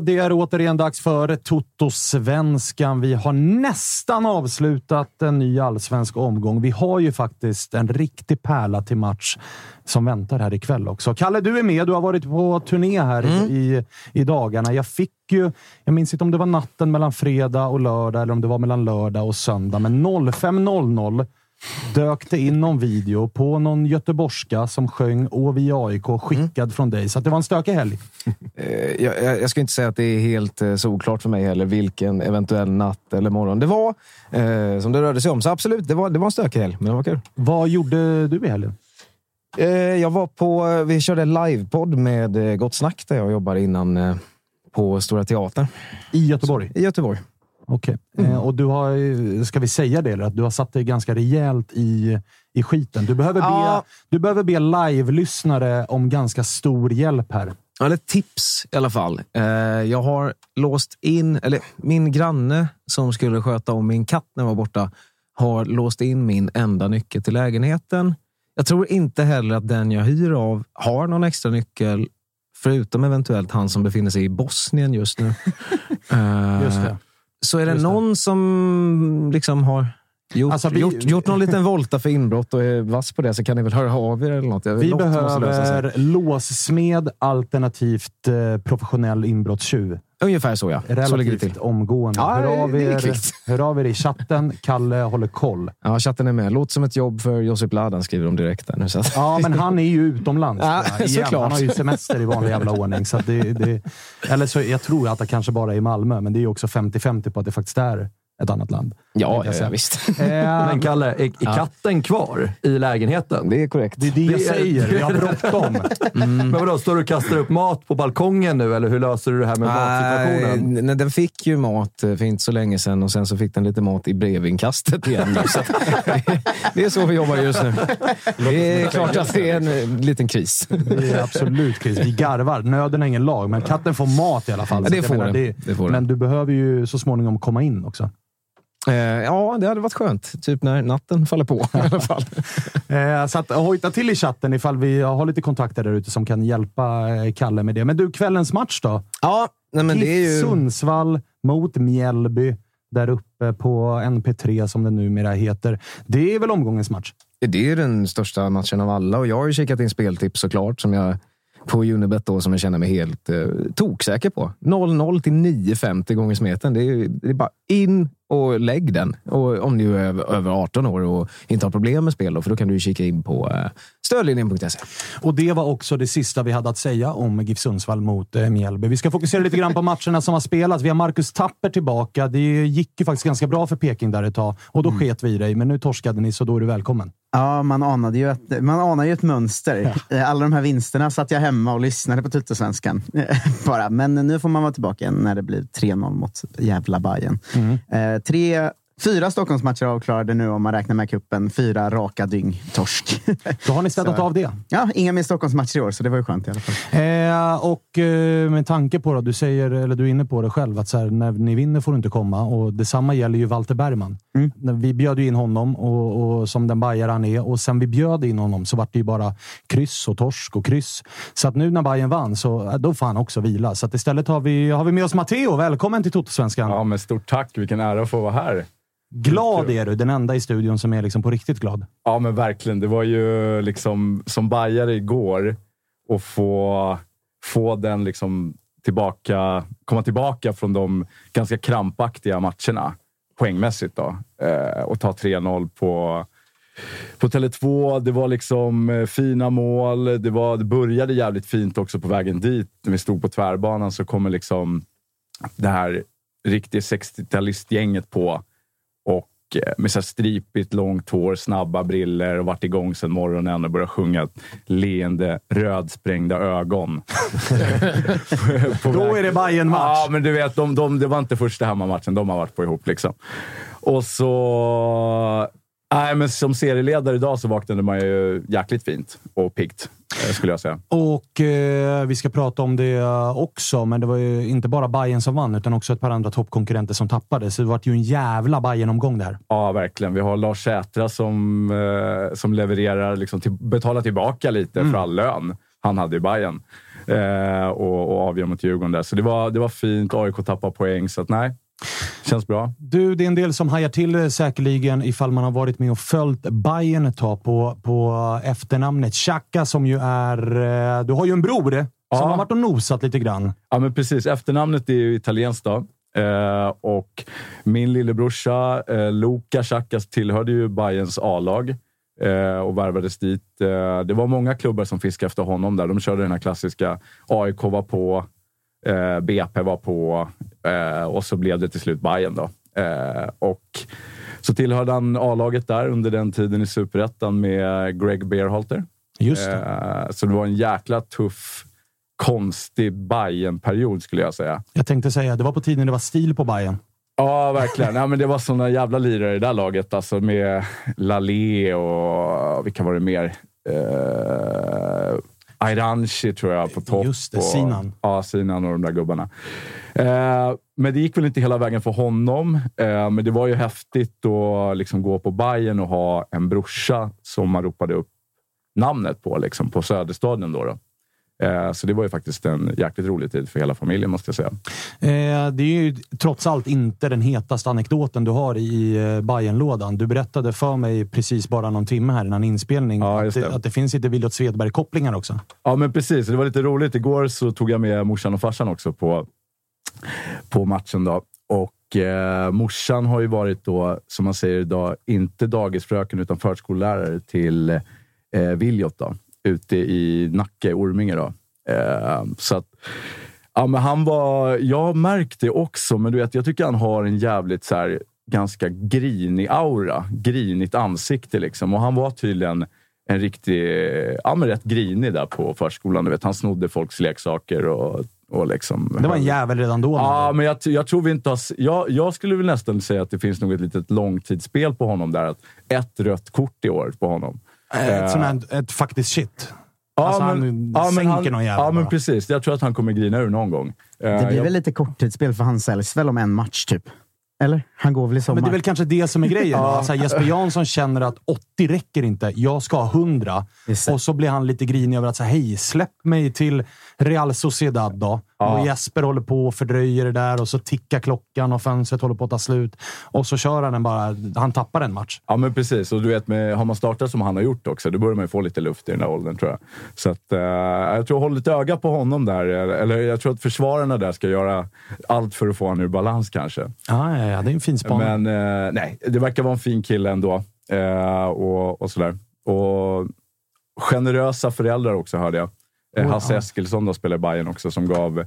Och det är återigen dags för Toto-svenskan. Vi har nästan avslutat en ny allsvensk omgång. Vi har ju faktiskt en riktig pärla till match som väntar här ikväll också. Kalle, du är med. Du har varit på turné här i, i dagarna. Jag fick ju, jag minns inte om det var natten mellan fredag och lördag eller om det var mellan lördag och söndag, men 05.00 dök det in någon video på någon göteborgska som sjöng Å vi AIK skickad från dig. Så att det var en stökig helg. Eh, jag, jag jag ska inte säga att det är helt eh, solklart för mig heller vilken eventuell natt eller morgon det var eh, som det rörde sig om. Så absolut, det var, det var en stökig helg, men det var kul. Vad gjorde du i helgen? Eh, jag var på, vi körde livepodd med eh, Gott Snack där jag jobbade innan eh, på Stora Teatern I Göteborg? i Göteborg. Okej. Eh, och du har, ska vi säga det, eller? att du har satt dig ganska rejält i, i skiten. Du behöver, Ja. be, du behöver be live-lyssnare om ganska stor hjälp här. Eller tips i alla fall. Eh, jag har låst in, eller min granne som skulle sköta om min katt när jag var borta, har låst in min enda nyckel till lägenheten. Jag tror inte heller att den jag hyr av har någon extra nyckel, förutom eventuellt han som befinner sig i Bosnien just nu. Eh, Just det. Så är det Just det. någon som liksom har gjort, Alltså, vi- gjort, gjort någon liten volta för inbrott och är vass på det så kan ni väl höra av er eller något. Vi något behöver låssmed alternativt eh, professionell inbrottstjuv. Ungefär så ja. Så ligger det Relativt till. omgående. Ja, hör, av er, hör av er i chatten. Kalle håller koll. Ja, chatten är med. Låter som ett jobb för Josip Ladan, skriver de direkt. Där nu, så att... Ja, men han är ju utomlands. Ja, såklart. Han har ju semester i vanlig jävla ordning. Så det, det, eller så, jag tror att det kanske bara är i Malmö, men det är ju också 50-50 på att det faktiskt är ett annat land. Ja, ja, ja, visst. Eh, Men Kalle, är, är katten kvar i lägenheten? Det är korrekt. det är det jag Det säger. Jag har bråttom. Men vadå, står du och kastar upp mat på balkongen nu, eller hur löser du det här med matsituationen? Nej, den fick ju mat eh, för inte så länge sedan och sen så fick den lite mat i brevinkastet igen. nu, Så att, det är så vi jobbar just nu. Det är klart att det är en eh, liten kris. Det är absolut kris. Vi garvar. Nöden är ingen lag, men katten får mat i alla fall. Ja, det får jag den. Det får den. Men du behöver ju så småningom komma in också. Eh, Ja, det hade varit skönt. Typ när natten faller på i alla fall. Eh, så att, hojta till i chatten ifall vi har lite kontakter där ute som kan hjälpa eh, Kalle med det. Men du, kvällens match då? Ja, Nej, men det är ju... Sundsvall mot Mjällby där uppe på NP3 som det numera heter. Det är väl omgångens match? Det är den största matchen av alla och jag har ju kikat in speltips såklart som jag på Unibet då som jag känner mig helt eh, toksäker på. 0-0 till 9,50 gånger smeten. Det är, det är bara in och lägg den. Och om du är över, över 18 år och inte har problem med spel, då, för då kan du kika in på eh, stödlinjen.se. Och det var också det sista vi hade att säga om GIF Sundsvall mot eh, Mjällby. Vi ska fokusera lite grann på matcherna som har spelats. Vi har Marcus Tapper tillbaka. Det gick ju faktiskt ganska bra för Peking där ett tag och då mm. sket vi i dig. Men nu torskade ni, så då är du välkommen. Ja, man anade ju ett, man anar ju ett mönster. Ja. Alla de här vinsterna satt jag hemma och lyssnade på Tuttosvenskan. Bara. Men nu får man vara tillbaka igen när det blir 3-0 mot jävla Bayern. Mm. Tre Fyra Stockholmsmatcher avklarade nu om man räknar med kuppen. Fyra raka dygn torsk. Då har ni städat av det. Ja, inga mer Stockholmsmatcher i år, så det var ju skönt i alla fall. Eh, och eh, med tanke på, det, du säger, eller du är inne på det själv, att så här, när ni vinner får du inte komma. Och detsamma gäller ju Walter Bergman. Mm. Vi bjöd ju in honom och, och som den bajare han är och sen vi bjöd in honom så var det ju bara kryss och torsk och kryss. Så att nu när Bayern vann, så då får han också vila. Så att istället har vi, har vi med oss Matteo. Välkommen till Totosvenskan! Ja, men stort tack! Vilken ära att få vara här. Glad är du. Den enda i studion som är liksom på riktigt glad. Ja, men verkligen. Det var ju liksom som bajare igår och få, få den liksom tillbaka, komma tillbaka från de ganska krampaktiga matcherna poängmässigt då, eh, och ta 3-0 på på Tele2. Det var liksom eh, fina mål. Det, var, det började jävligt fint också på vägen dit. När vi stod på tvärbanan så kommer liksom det här riktiga 60-talistgänget på eh, med så stripigt långt hår, snabba briller och varit igång sedan morgonen och börjat sjunga leende rödsprängda ögon. Då är det bayern match Ja, men du vet, de, de, det var inte första hemmamatchen de har varit på ihop. Liksom. Och så Nej, men som serieledare idag så vaknade man ju jäkligt fint och piggt, eh, skulle jag säga. Och eh, vi ska prata om det också, men det var ju inte bara Bayern som vann, utan också ett par andra toppkonkurrenter som tappade. Så det var ju en jävla bayern omgång det här. Ja, verkligen. Vi har Lars Sätra som, eh, som levererar, liksom till, betalar tillbaka lite mm. för all lön han hade i Bayern eh, och, och avgör mot Djurgården där. Så det var, det var fint. AIK tappade poäng, så att, nej. Känns bra. Du, det är en del som hajar till säkerligen ifall man har varit med och följt Bayern ett tag på, på efternamnet Xhaka som ju är... Eh, du har ju en bror som ja. har varit och nosat lite grann. Ja, men precis. Efternamnet är ju italienskt då. Eh, och min lillebrorsa eh, Luca Xhaka tillhörde ju Bayerns A-lag eh, och värvades dit. Eh, det var många klubbar som fiskade efter honom där. De körde den här klassiska AIK var på, eh, BP var på eh, och så blev det till slut Bayern då. Eh, och så tillhörde han A-laget där under den tiden i Superettan med Greg Beerhalter. Just det. Eh, så det var en jäkla tuff, konstig bayern period skulle jag säga. Jag tänkte säga, det var på tiden det var stil på Bayern. Ja, verkligen. Ja, men det var såna jävla lirare i det där laget. Alltså med Lalé och vilka var det mer? Airanchi tror jag på topp. Just det, och, Sinan. Ja, Sinan och de där gubbarna. Eh, men det gick väl inte hela vägen för honom. Eh, men det var ju häftigt att liksom gå på Bayern och ha en brorsa som man ropade upp namnet på liksom, på Söderstadion. Då, då. Eh, så det var ju faktiskt en jäkligt rolig tid för hela familjen, måste jag säga. Eh, det är ju trots allt inte den hetaste anekdoten du har i eh, Bayern-lådan. Du berättade för mig precis bara någon timme här innan inspelning ja, att, det, att det finns lite Williot Svedberg-kopplingar också. Ja, men precis. Det var lite roligt. Igår så tog jag med morsan och farsan också på, på matchen. Då. Och eh, morsan har ju varit då, som man säger idag, inte dagisfröken utan förskollärare till eh, Williot. Då ute i Nacka, Orminge. Då. Eh, så att, ja, men han var, jag märkte också, men du vet, jag tycker han har en jävligt så här, ganska grinig aura. Grinigt ansikte liksom. Och han var tydligen en riktig, ja men rätt grinig där på förskolan. Du vet, han snodde folks leksaker och och liksom, det var en jävel redan då. Ja, men jag, jag tror vi inte har... Jag, jag skulle väl nästan säga att det finns nog ett litet långtidsspel på honom där. Att ett rött kort i år på honom. Ett, uh, sånt här, ett faktiskt shit. Ja, alltså men, han ja, sänker han, någon jävel Ja, men precis. Jag tror att han kommer grina ur någon gång. Det blir jag, väl lite korttidsspel för han säljs väl om en match, typ? Eller? Han går väl i sommar? Men det är väl kanske det som är grejen. ja. alltså, Jesper Jansson känner att 80 räcker inte. Jag ska ha 100. Och så blir han lite grinig över att säga hej, släpp mig till Real Sociedad då. Och Jesper håller på och fördröjer det där och så tickar klockan och fönstret håller på att ta slut. Och så kör han den bara. Han tappar en match. Ja, men precis. Och du vet, med, har man startat som han har gjort också, då börjar man ju få lite luft i den där åldern tror jag. Så att, eh, jag tror håll lite öga på honom där. Eller jag tror att försvararna där ska göra allt för att få honom ur balans kanske. Ja, ja, ja det är en fin spaning. Men eh, nej, det verkar vara en fin kille ändå. Eh, och, och sådär. Och generösa föräldrar också hörde jag. Eh, Oh, Hasse ja. Eskilsson då spelar i Bayern också, som gav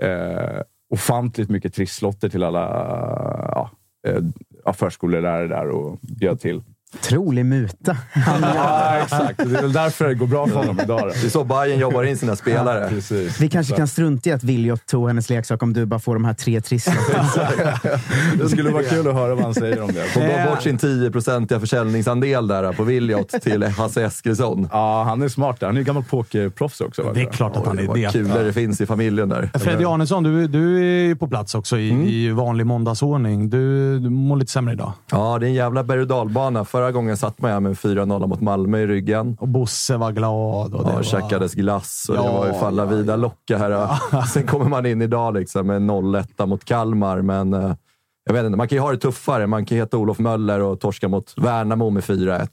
eh, ofantligt mycket trisslotter till alla ja, eh, ja, förskollärare där och bjöd till. Otrolig muta. ja, exakt. Det är väl därför det går bra för honom idag. Då. Det är så Bayern jobbar in sina spelare. Precis. Vi kanske kan strunta i att Viljot tog hennes leksak om du bara får de här tre trisslotterna. Det skulle vara kul att höra vad han säger om det. Hon gav bort sin 10-procentiga försäljningsandel där på Williot till Hasse Eskilsson. Ja, han är smart där. Han är ju gammal pokerproffs också. Va? Det är klart att han är Vad det. kulor det finns i familjen där. Freddy Arnesson, du, du är ju på plats också i, i vanlig måndagsordning. Du, du mår lite sämre idag. Ja, det är en jävla berg och dalbana. Förra gången satt man här med 4-0 mot Malmö i ryggen. Och Bosse var glad. Och det Ja, var... käkades glass och det Ja, var ju falla ja, vida locka här. Sen kommer man in idag liksom med 0-1 mot Kalmar, men eh, jag vet inte. Man kan ju ha det tuffare. Man kan heta Olof Möller och torska mot Värnamo med 4-1.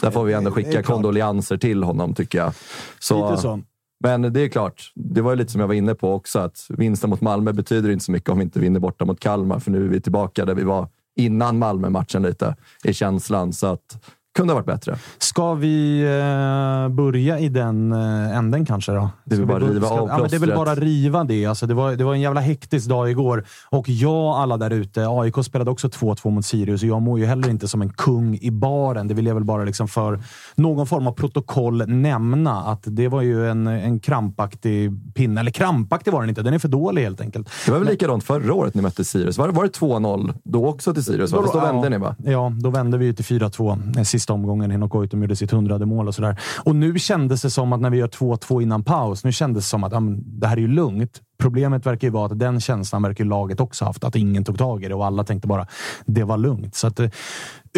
Där får vi ändå Det skicka kondolenser till honom, tycker jag. Så, Lite så. Men det är klart, det var ju lite som jag var inne på också, att vinsten mot Malmö betyder inte så mycket om vi inte vinner borta mot Kalmar, för nu är vi tillbaka där vi var innan Malmö-matchen lite, i känslan. Så att kunde ha varit bättre. Ska vi eh, börja i den eh, änden kanske då? Det är väl bara riva av ja, men Det är väl bara riva det. Alltså, det, var, det var en jävla hektisk dag igår. Och jag, alla där ute, AIK spelade också 2-2 mot Sirius och jag mår ju heller inte som en kung i baren. Det vill jag väl bara liksom för någon form av protokoll nämna. Att det var ju en, en krampaktig pinne. Eller krampaktig var den inte, den är för dålig helt enkelt. Det var väl likadant förra året ni mötte Sirius? Var, det- var det 2-0 då också till Sirius? Fast då vände ni va? Ja, då vände vi ju till 4-2 eh, sista omgången. Henok Goitom gjorde sitt hundrade mål och sådär. Och nu kändes det som att när vi gör 2-2 innan paus, nu kändes det som att ja, men, det här är ju lugnt. Problemet verkar ju vara att den känslan verkar laget också haft. Att ingen tog tag i det och alla tänkte bara det var lugnt. Så att, eh,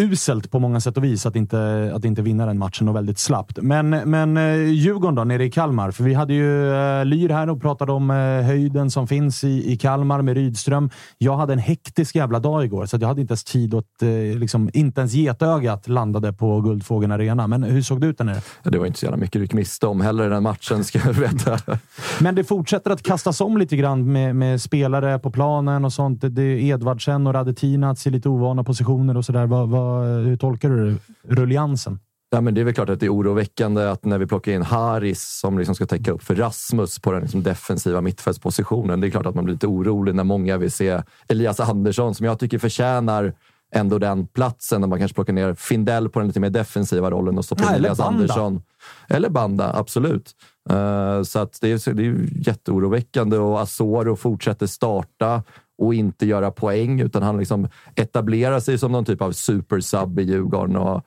uselt på många sätt och vis att inte, att inte vinna den matchen och väldigt slappt. Men, men eh, Djurgården då, nere i Kalmar. För vi hade ju eh, Lyr här och pratade om eh, höjden som finns i, i Kalmar med Rydström. Jag hade en hektisk jävla dag igår, så jag hade inte ens tid att... Liksom, inte ens getögat landade på Guldfågeln Arena. Men hur såg det ut där nere? Ja, Det var inte så jävla mycket du gick miste om heller i den matchen, ska jag veta. Men det fortsätter att kastas om lite grann med, med spelare på planen och sånt. Det, det är Edvardsen och Radetinac i lite ovana positioner och sådär. Vad, vad, hur tolkar du rulliansen? Ja, men det är väl klart att det är oroväckande att när vi plockar in Haris som liksom ska täcka upp för Rasmus på den liksom defensiva mittfältspositionen. Det är klart att man blir lite orolig när många vill se Elias Andersson som jag tycker förtjänar ändå den platsen. När man kanske plockar ner Findell på den lite mer defensiva rollen och stoppar in Elias Banda. Andersson. Eller Banda, absolut. Eh, så att det, är, det är jätteoroväckande och Asoro fortsätter starta och inte göra poäng utan han liksom etablerar sig som någon typ av supersub i Djurgården. Och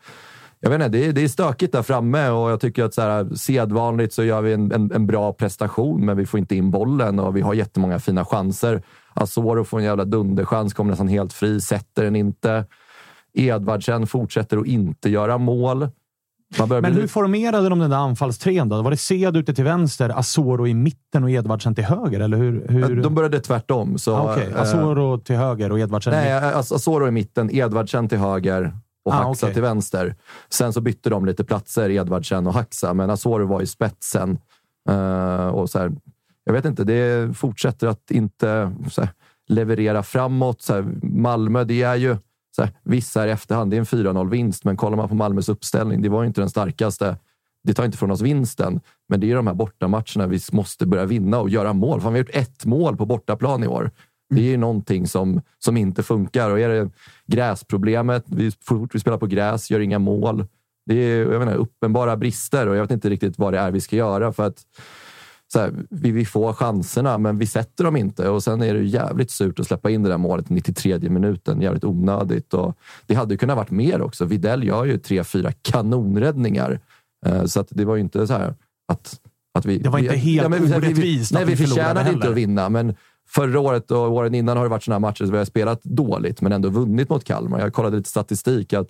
jag vet inte, det, är, det är stökigt där framme och jag tycker att så här, sedvanligt så gör vi en, en, en bra prestation, men vi får inte in bollen och vi har jättemånga fina chanser. Asoro får en jävla dunderchans, kommer nästan helt fri, sätter den inte. Edvardsen fortsätter att inte göra mål. Men bli hur formerade de den där anfallstrean då? Var det Sed ute till vänster, Asoro i mitten och Edvardsen till höger? Eller hur, hur... De började tvärtom. Så, Ah, Okej, eh, Asoro till höger och Edvardsen Nej, Asoro i mitten, Edvardsen till höger och Ah, Haxa okej. till vänster. Sen så bytte de lite platser, Edvardsen och Haxa, men Asoro var i spetsen. Eh, och så här, jag vet inte, det fortsätter att inte här, leverera framåt. Så här, Malmö, det är ju så här, vissa är i efterhand. Det är en 4-0-vinst, men kollar man på Malmös uppställning, det var ju inte den starkaste. Det tar inte från oss vinsten, men det är de här bortamatcherna vi måste börja vinna och göra mål. Fan, vi har gjort ett mål på bortaplan i år. Det är ju någonting som, som inte funkar. Och är det gräsproblemet, vi, fort vi spelar på gräs, gör inga mål. Det är jag menar, uppenbara brister och jag vet inte riktigt vad det är vi ska göra. för att så här, vi, vi får chanserna, men vi sätter dem inte. Och Sen är det jävligt surt att släppa in det där målet i 93 minuten. Jävligt onödigt. Och det hade ju kunnat varit mer också. Videll gör ju tre, fyra kanonräddningar. Eh, Så att det var ju inte så här att, att vi... Det var inte vi, helt men vi- vi- orättvist Nej, vi förtjänade inte heller. att vinna, men förra året och åren innan har det varit här matcher där vi har spelat dåligt, men ändå vunnit mot Kalmar. Jag kollade lite statistik. att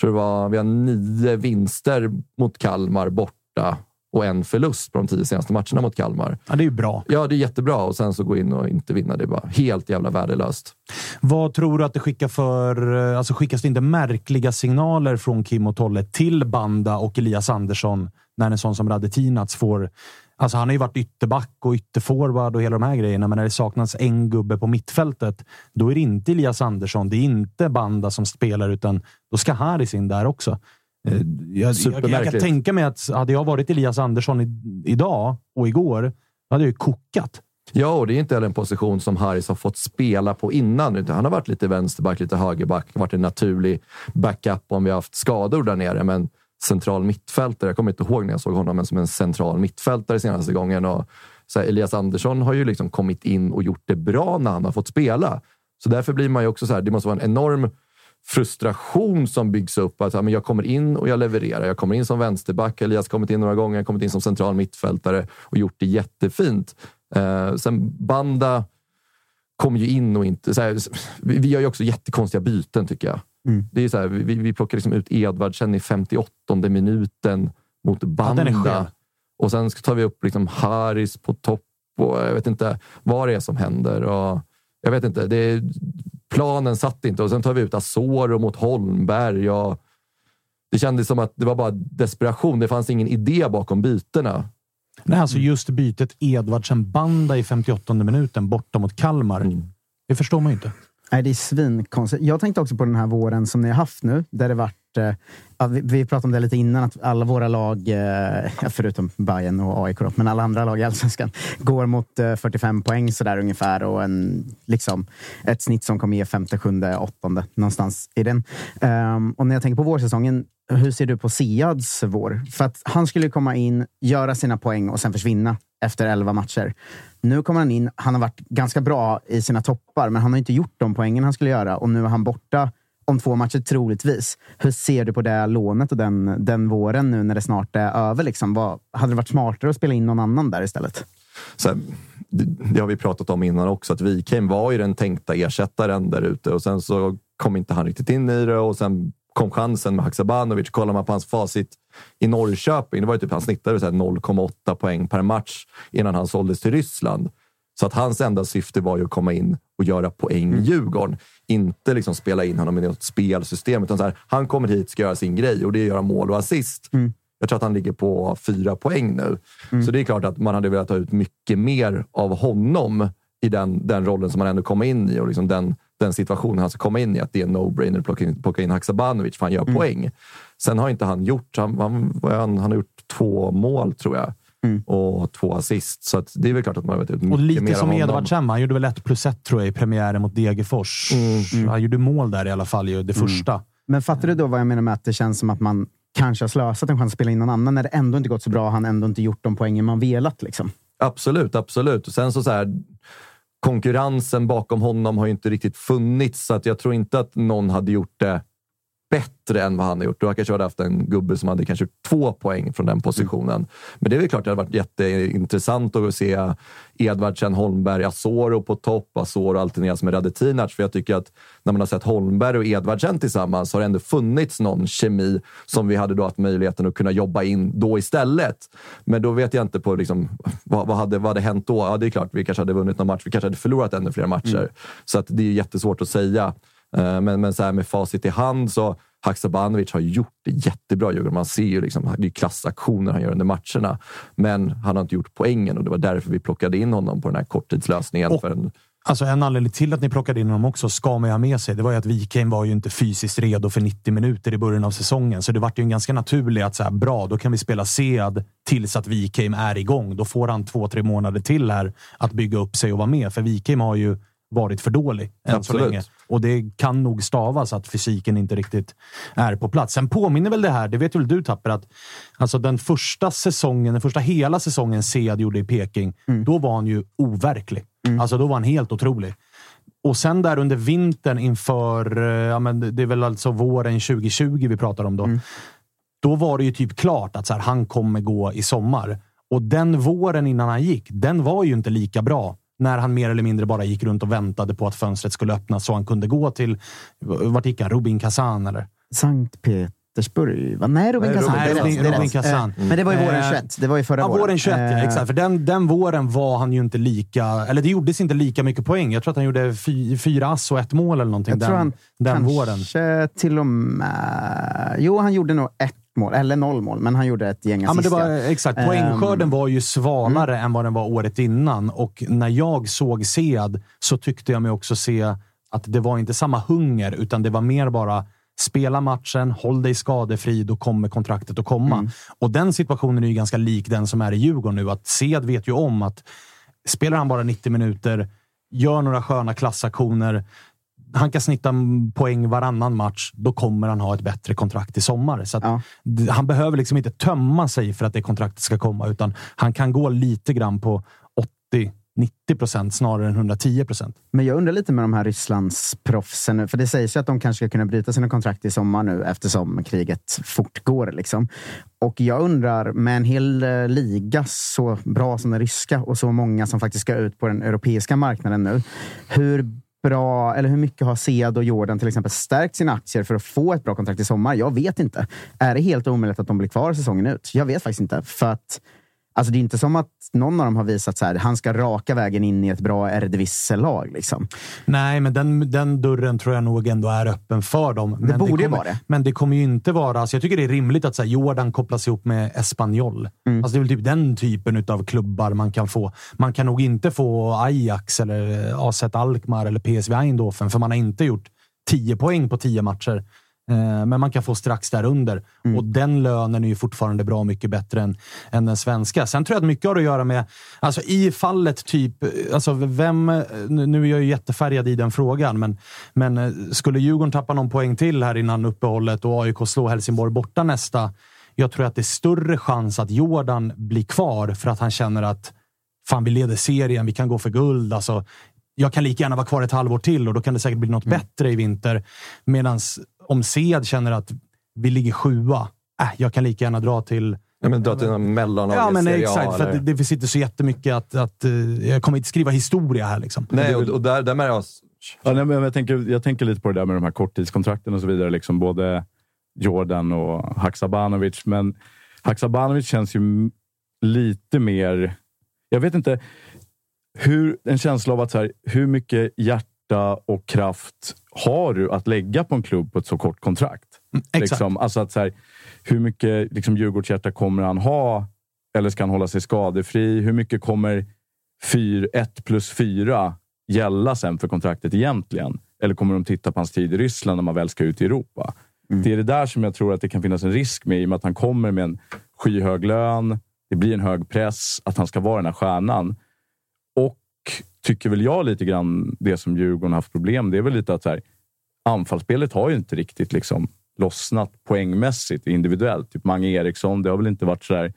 tror det var, Vi har nio vinster mot Kalmar borta och en förlust på de tio senaste matcherna mot Kalmar. Ja, det är ju bra. Ja, det är jättebra. Och sen så gå in och inte vinna. Det är bara helt jävla värdelöst. Vad tror du att det skickar för... eh, Alltså skickas det inte märkliga signaler från Kim och Tolle till Banda och Elias Andersson när en sån som Radetinac får... Alltså han har ju varit ytterback och ytterforward och hela de här grejerna, men när det saknas en gubbe på mittfältet, då är det inte Elias Andersson. Det är inte Banda som spelar, utan då ska Haris in där också. Eh, Jag, jag, jag kan tänka mig att hade jag varit Elias Andersson i, idag och igår, hade jag ju kokat. Ja, och det är inte heller en position som Harris har fått spela på innan. Han har varit lite vänsterback, lite högerback, varit en naturlig backup om vi har haft skador där nere. Men central mittfältare, jag kommer inte ihåg när jag såg honom, men som en central mittfältare senaste gången. Och så här, Elias Andersson har ju liksom kommit in och gjort det bra när han har fått spela. Så därför blir man ju också så här, det måste vara en enorm frustration som byggs upp. Att, ja, men jag kommer in och jag levererar. Jag kommer in som vänsterback. Elias har kommit in några gånger. Jag har kommit in som central mittfältare och gjort det jättefint. Eh, sen Banda kommer ju in och inte... Så här, vi, gör ju också jättekonstiga byten tycker jag. Mm. Det är så här, vi, vi plockar liksom ut Edvardsen i 58 minuten mot Banda. skev. och sen tar vi upp liksom Haris på topp. Och jag vet inte vad det är som händer. Och jag vet inte. Det planen satt inte. Och sen tar vi ut Asoro mot Holmberg. Och det kändes som att det var bara desperation. Det fanns ingen idé bakom bytena. Nej, alltså just bytet Edvardsen-Banda i 58 minuten borta mot Kalmar. Mm. Det förstår man ju inte. Nej, det är svinkonstigt. Jag tänkte också på den här våren som ni har haft nu, där det varit... Eh, vi, vi pratade om det lite innan, att alla våra lag, eh, förutom Bayern och AIK, då, men alla andra lag i Allsvenskan, går mot eh, 45 poäng sådär ungefär och en, liksom, ett snitt som kommer ge femte, sjunde, åttonde någonstans i den. Um, och när jag tänker på vårsäsongen, hur ser du på Siads vår? För att han skulle komma in, göra sina poäng och sen försvinna efter 11 matcher. Nu kommer han in. Han har varit ganska bra i sina toppar, men han har inte gjort de poängen han skulle göra och nu är han borta om två matcher troligtvis. Hur ser du på det lånet och den, den våren nu när det snart är över? Liksom? Vad, hade det varit smartare att spela in någon annan där istället? Så här, det, det har vi pratat om innan också, att Wikheim var ju den tänkta ersättaren där ute och sen så kom inte han riktigt in i det och sen kom chansen med Haksabanovic. Kollar man på hans facit i Norrköping, det var ju typ han snittade så här 0,8 poäng per match innan han såldes till Ryssland. Så att hans enda syfte var ju att komma in och göra poäng i Djurgården. Inte liksom spela in honom i något spelsystem. Utan så här, han kommer hit, ska göra sin grej och det är att göra mål och assist. Jag tror att han ligger på fyra poäng nu. Så det är klart att man hade velat ta ut mycket mer av honom i den, den rollen som han ändå kommer in i och liksom den, den situationen han ska komma in i. Att det är en no-brainer att plocka in, plocka in Haksabanovic för han gör poäng. Sen har inte han gjort... Han, han, han, han har gjort två mål, tror jag. Och två assist. Så att det är väl klart att man har velat ut mycket Och lite mer som. Edvardsen. Han gjorde väl ett plus ett tror jag, i premiären mot Degerfors. Mm. Han gjorde mål där i alla fall, ju, det första. Men fattar du då vad jag menar med att det känns som att man kanske har slösat en chans att spela in någon annan när det ändå inte gått så bra och han ändå inte gjort de poängen man velat? Liksom. Absolut, absolut. Och sen så, så här, konkurrensen bakom honom har ju inte riktigt funnits, så att jag tror inte att någon hade gjort det bättre än vad han har gjort. Du har kanske hade haft en gubbe som hade kanske två poäng från den positionen. Men det är väl klart att det hade varit jätteintressant att se Edvardsen, Holmberg, Asoro på topp. Asoro alterneras med Radetinac. För jag tycker att när man har sett Holmberg och Edvardsen tillsammans har det ändå funnits någon kemi som vi hade då haft möjligheten att kunna jobba in då istället. Men då vet jag inte på liksom, vad, vad, hade, vad hade hänt då? Ja, det är klart, vi kanske hade vunnit någon match. Vi kanske hade förlorat ännu fler matcher. Så att det är jättesvårt att säga. Eh, Men, men så här med facit i hand så Haksabanovic har gjort det jättebra Djurgården. Man ser ju liksom, det är klassaktioner han gör under matcherna. Men han har inte gjort poängen och det var därför vi plockade in honom på den här korttidslösningen. Och- för en, Alltså en anledning till att ni plockade in honom också, ska man ju ha med sig, det var ju att Wikheim var ju inte fysiskt redo för 90 minuter i början av säsongen. Så det vart ju en ganska naturlig att så här, bra, då kan vi spela Sead tills att Wikheim är igång. Då får han två, tre månader till här att bygga upp sig och vara med. För Wikheim har ju varit för dålig än Absolut. så länge. Och det kan nog stavas att fysiken inte riktigt är på plats. Sen påminner väl det här, det vet väl du Tapper, att alltså den första säsongen, den första hela säsongen Sead gjorde i Peking, då var han ju overklig. Alltså då var han helt otrolig. Och sen där under vintern inför, eh, ja men det är väl alltså våren 2020 vi pratar om då. Då var det ju typ klart att så här, han kommer gå i sommar. Och den våren innan han gick, den var ju inte lika bra. När han mer eller mindre bara gick runt och väntade på att fönstret skulle öppnas så han kunde gå till, vart gick han? Rubin Kazan eller? Sankt Petersburg. Va? Nej, Robin Nej, Kazan. Rätt, Robin- det är rätt. Kazan. Eh, Men det var ju våren Eh, 21. Det var ju förra Ja, våren 21, ja, Eh, exakt. För den, den våren var han ju inte lika... Eller det gjordes inte lika mycket poäng. Jag tror att han gjorde fy, fyra ass och ett mål eller någonting Jag tror den, han den våren. kanske till och med... Jo, han gjorde nog ett mål, eller noll mål, men han gjorde ett gäng Ja, men det assist, var, exakt. Poängskörden var ju svalare än vad den var året innan. Och när jag såg Sead så tyckte jag mig också se att det var inte samma hunger, utan det var mer bara spela matchen, håll dig skadefri, då kommer kontraktet att komma. Och den situationen är ju ganska lik den som är i Djurgården nu. Att Sead vet ju om att spelar han bara 90 minuter, gör några sköna klassaktioner, han kan snitta poäng varannan match, då kommer han ha ett bättre kontrakt i sommar. Så d- Han behöver liksom inte tömma sig för att det kontraktet ska komma, utan han kan gå lite grann på 80-90 procent snarare än 110 procent. Men jag undrar lite med de här Rysslandsproffsen för det sägs ju att de kanske ska kunna bryta sina kontrakt i sommar nu eftersom kriget fortgår. Liksom. Och jag undrar, med en hel eh, liga så bra som den ryska och så många som faktiskt ska ut på den europeiska marknaden nu. Hur bra, eller hur mycket har Sead och Jordan till exempel stärkt sina aktier för att få ett bra kontrakt i sommar? Jag vet inte. Är det helt omöjligt att de blir kvar säsongen ut? Jag vet faktiskt inte. För att Alltså det är inte som att någon av dem har visat så här, han ska raka vägen in i ett bra Eredivisie-lag. Liksom. Nej, men den, den dörren tror jag nog ändå är öppen för dem. Men borde ju kommer, vara det. Men det kommer ju inte vara... Alltså jag tycker det är rimligt att så här, Jordan kopplas ihop med Espanyol. Mm. Alltså det är väl typ den typen av klubbar man kan få. Man kan nog inte få Ajax, eller AZ Alkmaar eller PSV Eindhoven, för man har inte gjort 10 poäng på 10 matcher. Eh, Men man kan få strax därunder. Mm. Och den lönen är ju fortfarande bra mycket bättre än, än den svenska. Sen tror jag att mycket har att göra med, alltså i fallet typ, alltså vem, nu är jag ju jättefärgad i den frågan, men, men eh, skulle Djurgården tappa någon poäng till här innan uppehållet och AIK slå Helsingborg borta nästa, jag tror att det är större chans att Jordan blir kvar för att han känner att fan, vi leder serien, vi kan gå för guld. Alltså, jag kan lika gärna vara kvar ett halvår till och då kan det säkert bli något bättre i vinter. Medan om Sead känner att vi ligger sjua, äh, jag kan lika gärna dra till Ja, men dra till någon mellan Ja, men exakt. För det, det sitter så jättemycket att, att eh, jag kommer inte skriva historia här. Liksom. Nej, och, och där, där med oss. Ja, nej, men jag, tänker, jag tänker lite på det där med de här korttidskontrakten och så vidare. Liksom både Jordan och Haksabanovic. Men Haksabanovic känns ju lite mer... Jag vet inte. Hur, en känsla av att så här, hur mycket hjärta och kraft har du att lägga på en klubb på ett så kort kontrakt? exakt. Liksom, alltså att så här, hur mycket liksom, Djurgårdshjärta kommer han ha? Eller ska han hålla sig skadefri? Hur mycket kommer 1 plus 4 gälla sen för kontraktet egentligen? Eller kommer de titta på hans tid i Ryssland när man väl ska ut i Europa? Det är det där som jag tror att det kan finnas en risk med i och med att han kommer med en skyhög lön. Det blir en hög press att han ska vara den här stjärnan. Och tycker väl jag lite grann det som Djurgården haft problem Det är väl lite att så här, anfallsspelet har ju inte riktigt liksom lossnat poängmässigt individuellt. Typ Mange Eriksson, det har väl inte varit så där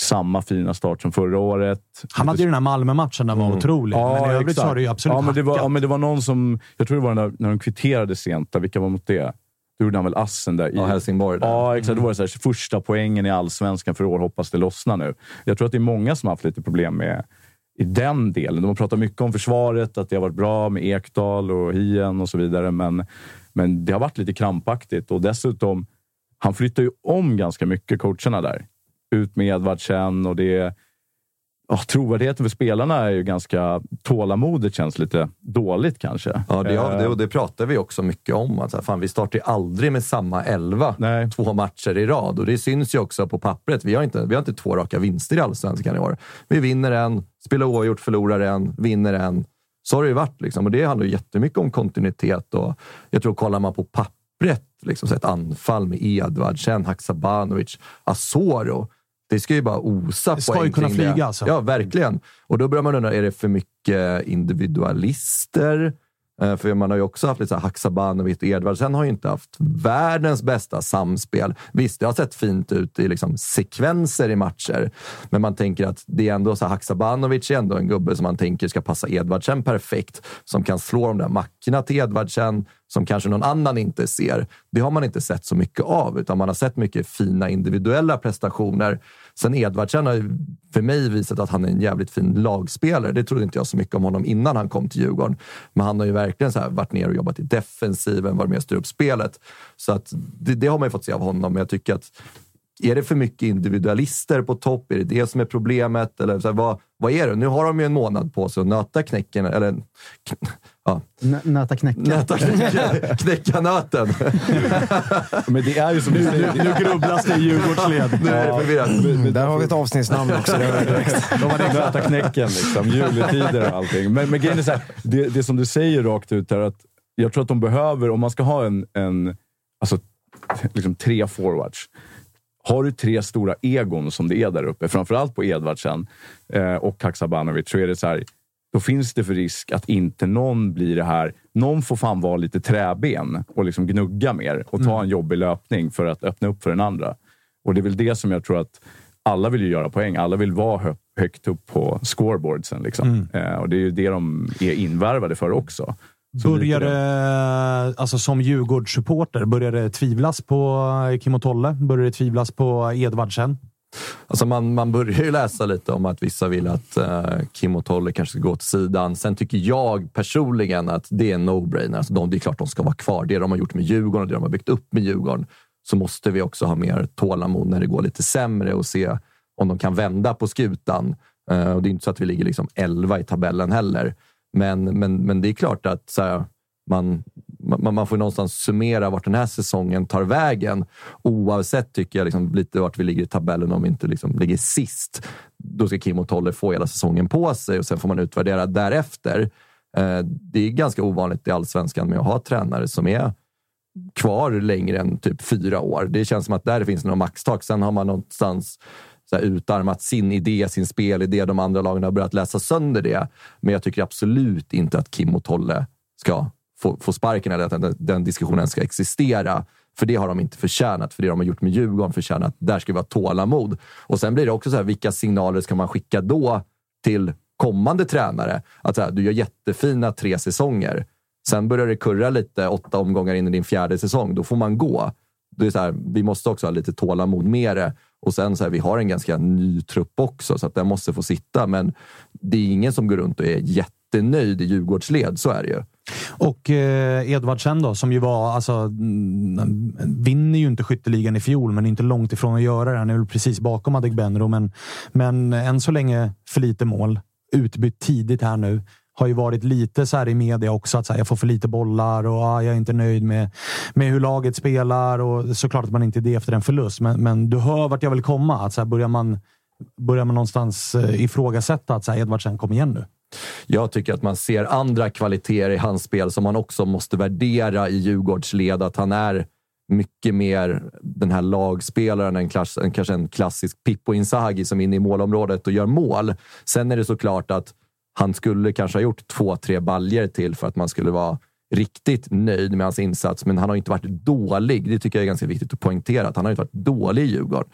samma fina start som förra året. Han hade ju den här Malmö-matchen, den var otrolig. men i övrigt så har det ju absolut ja, men det var, ja, men det var någon som... Jag tror det var när, när de kvitterade sent. Där, vilka var mot det? Då gjorde han väl assen där. I, Ja, Helsingborg. Där. Ja, exakt. Då var det så här, första poängen i allsvenskan för år. Hoppas det lossnar nu. Jag tror att det är många som har haft lite problem med i den delen. De har pratat mycket om försvaret, att det har varit bra med Ekdal och Hien och så vidare. Men, men det har varit lite krampaktigt och dessutom, han flyttar ju om ganska mycket, coacherna där. Ut med Edvardsen och det... Ja, trovärdigheten för spelarna är ju ganska... Tålamodet känns lite dåligt kanske. Ja, det, Eh, det, och det pratar vi också mycket om. Att så här, fan, vi startar ju aldrig med samma elva Nej. två matcher i rad. Och det syns ju också på pappret. Vi har inte, vi har inte två raka vinster i Allsvenskan i år. Vi vinner en, spelar oavgjort, förlorar en, vinner en. Så har det ju varit. Liksom. Och det handlar ju jättemycket om kontinuitet. Och jag tror, kollar man på pappret, liksom, så ett anfall med Edvardsen, Haksabanovic, Asoro. Det ska ju bara osa Det ska ju kunna flyga, det. alltså. Ja, verkligen. Och då börjar man undra, är det för mycket individualister? Eh, För man har ju också haft lite Haksabanovic och Edvardsen har ju inte haft världens bästa samspel. Visst, det har sett fint ut i liksom sekvenser i matcher, men man tänker att det är ändå så Haksabanovic är ändå en gubbe som man tänker ska passa Edvardsen perfekt, som kan slå de där luckorna till Edvardsen som kanske någon annan inte ser. Det har man inte sett så mycket av, utan man har sett mycket fina individuella prestationer. Sen Edvardsen har ju för mig visat att han är en jävligt fin lagspelare. Det trodde inte jag så mycket om honom innan han kom till Djurgården. Men han har ju verkligen så här varit ner och jobbat i defensiven, varit med och styrt upp spelet. Så att det, det har man ju fått se av honom. Men jag tycker att är det för mycket individualister på topp? Är det det som är problemet? Eller så här, vad, vad är det? Nu har de ju en månad på sig att nöta knäcken. Eller, ja. Nöta knäcka. Nöta knäcka, knäcka nöten. Men det är ju som du säger. Nu grubblas det i Djurgårdsled. Nu är det förvirrat. Där har vi ett avsnittsnamn också. De hade nöta knäcken, liksom, juletider och allting. Men, men grejen är så här, det, det som du säger rakt ut är att jag tror att de behöver, om man ska ha en, en alltså, liksom tre forwards. Har du tre stora egon som det är där uppe, framförallt på Edvardsen eh, och Haksabanovic, så är det så här, då finns det för risk att inte någon blir det här. Någon får fan vara lite träben och liksom gnugga mer och ta en jobbig löpning för att öppna upp för den andra. Och det är väl det som jag tror att alla vill ju göra poäng. Alla vill vara hö högt upp på scoreboardsen. Liksom. Eh, och det är ju det de är invärvade för också. Lite det, alltså som Djurgårdssupporter, börjar det tvivlas på Kim och Tolle? Börjar det tvivlas på Edvardsen? Alltså man, man börjar ju läsa lite om att vissa vill att uh, Kim och Tolle kanske ska gå till sidan. Sen tycker jag personligen att det är en no-brainer. Alltså de, det är klart de ska vara kvar. Det de har gjort med Djurgården och det de har byggt upp med Djurgården så måste vi också ha mer tålamod när det går lite sämre och se om de kan vända på skutan. Uh, och det är inte så att vi ligger liksom 11 i tabellen heller. Men, men, men det är klart att så här, man, man, man får någonstans summera vart den här säsongen tar vägen. Oavsett tycker jag liksom lite vart vi ligger i tabellen om vi inte liksom ligger sist. Då ska Kim och Tolle få hela säsongen på sig och sen får man utvärdera därefter. Eh, det är ganska ovanligt i allsvenskan med att ha tränare som är kvar längre än typ fyra år. Det känns som att där finns något maxtak. Sen har man någonstans så här, utarmat sin idé, sin spelidé. De andra lagen har börjat läsa sönder det. Men jag tycker absolut inte att Kim och Tolle ska få, få sparken eller att den, den diskussionen ska existera. För det har de inte förtjänat. För det de har gjort med Djurgården förtjänat. Där ska vi ha tålamod. Och sen blir det också så här, vilka signaler ska man skicka då till kommande tränare? Att så här, du gör jättefina tre säsonger. Sen börjar det kurra lite åtta omgångar in i din fjärde säsong. Då får man gå. Det är så här, vi måste också ha lite tålamod med det. Och sen så här, vi har en ganska ny trupp också, så att den måste få sitta. Men det är ingen som går runt och är jättenöjd i Djurgårdsled. Så är det ju. Och eh, Edvardsen då, som ju var... Alltså, mm, vinner ju inte skytteligan i fjol, men inte långt ifrån att göra det. Han är väl precis bakom Adegbenro, men, men än så länge för lite mål. Utbytt tidigt här nu. Har ju varit lite så här i media också, att så här, jag får för lite bollar och ah, jag är inte nöjd med, med hur laget spelar. Och såklart att man inte är det efter en förlust, men, men du hör vart jag vill komma. Att så här, börjar, man, börjar man någonstans eh, ifrågasätta att så här, Edvardsen, kom igen nu. Jag tycker att man ser andra kvaliteter i hans spel som man också måste värdera i Djurgårdsled. Att han är mycket mer den här lagspelaren än, klass, kanske en klassisk Pippo Inzaghi som är inne i målområdet och gör mål. Sen är det såklart att han skulle kanske ha gjort två, tre baljer till för att man skulle vara riktigt nöjd med hans insats. Men han har inte varit dålig. Det tycker jag är ganska viktigt att poängtera. Att han har inte varit dålig i Djurgården.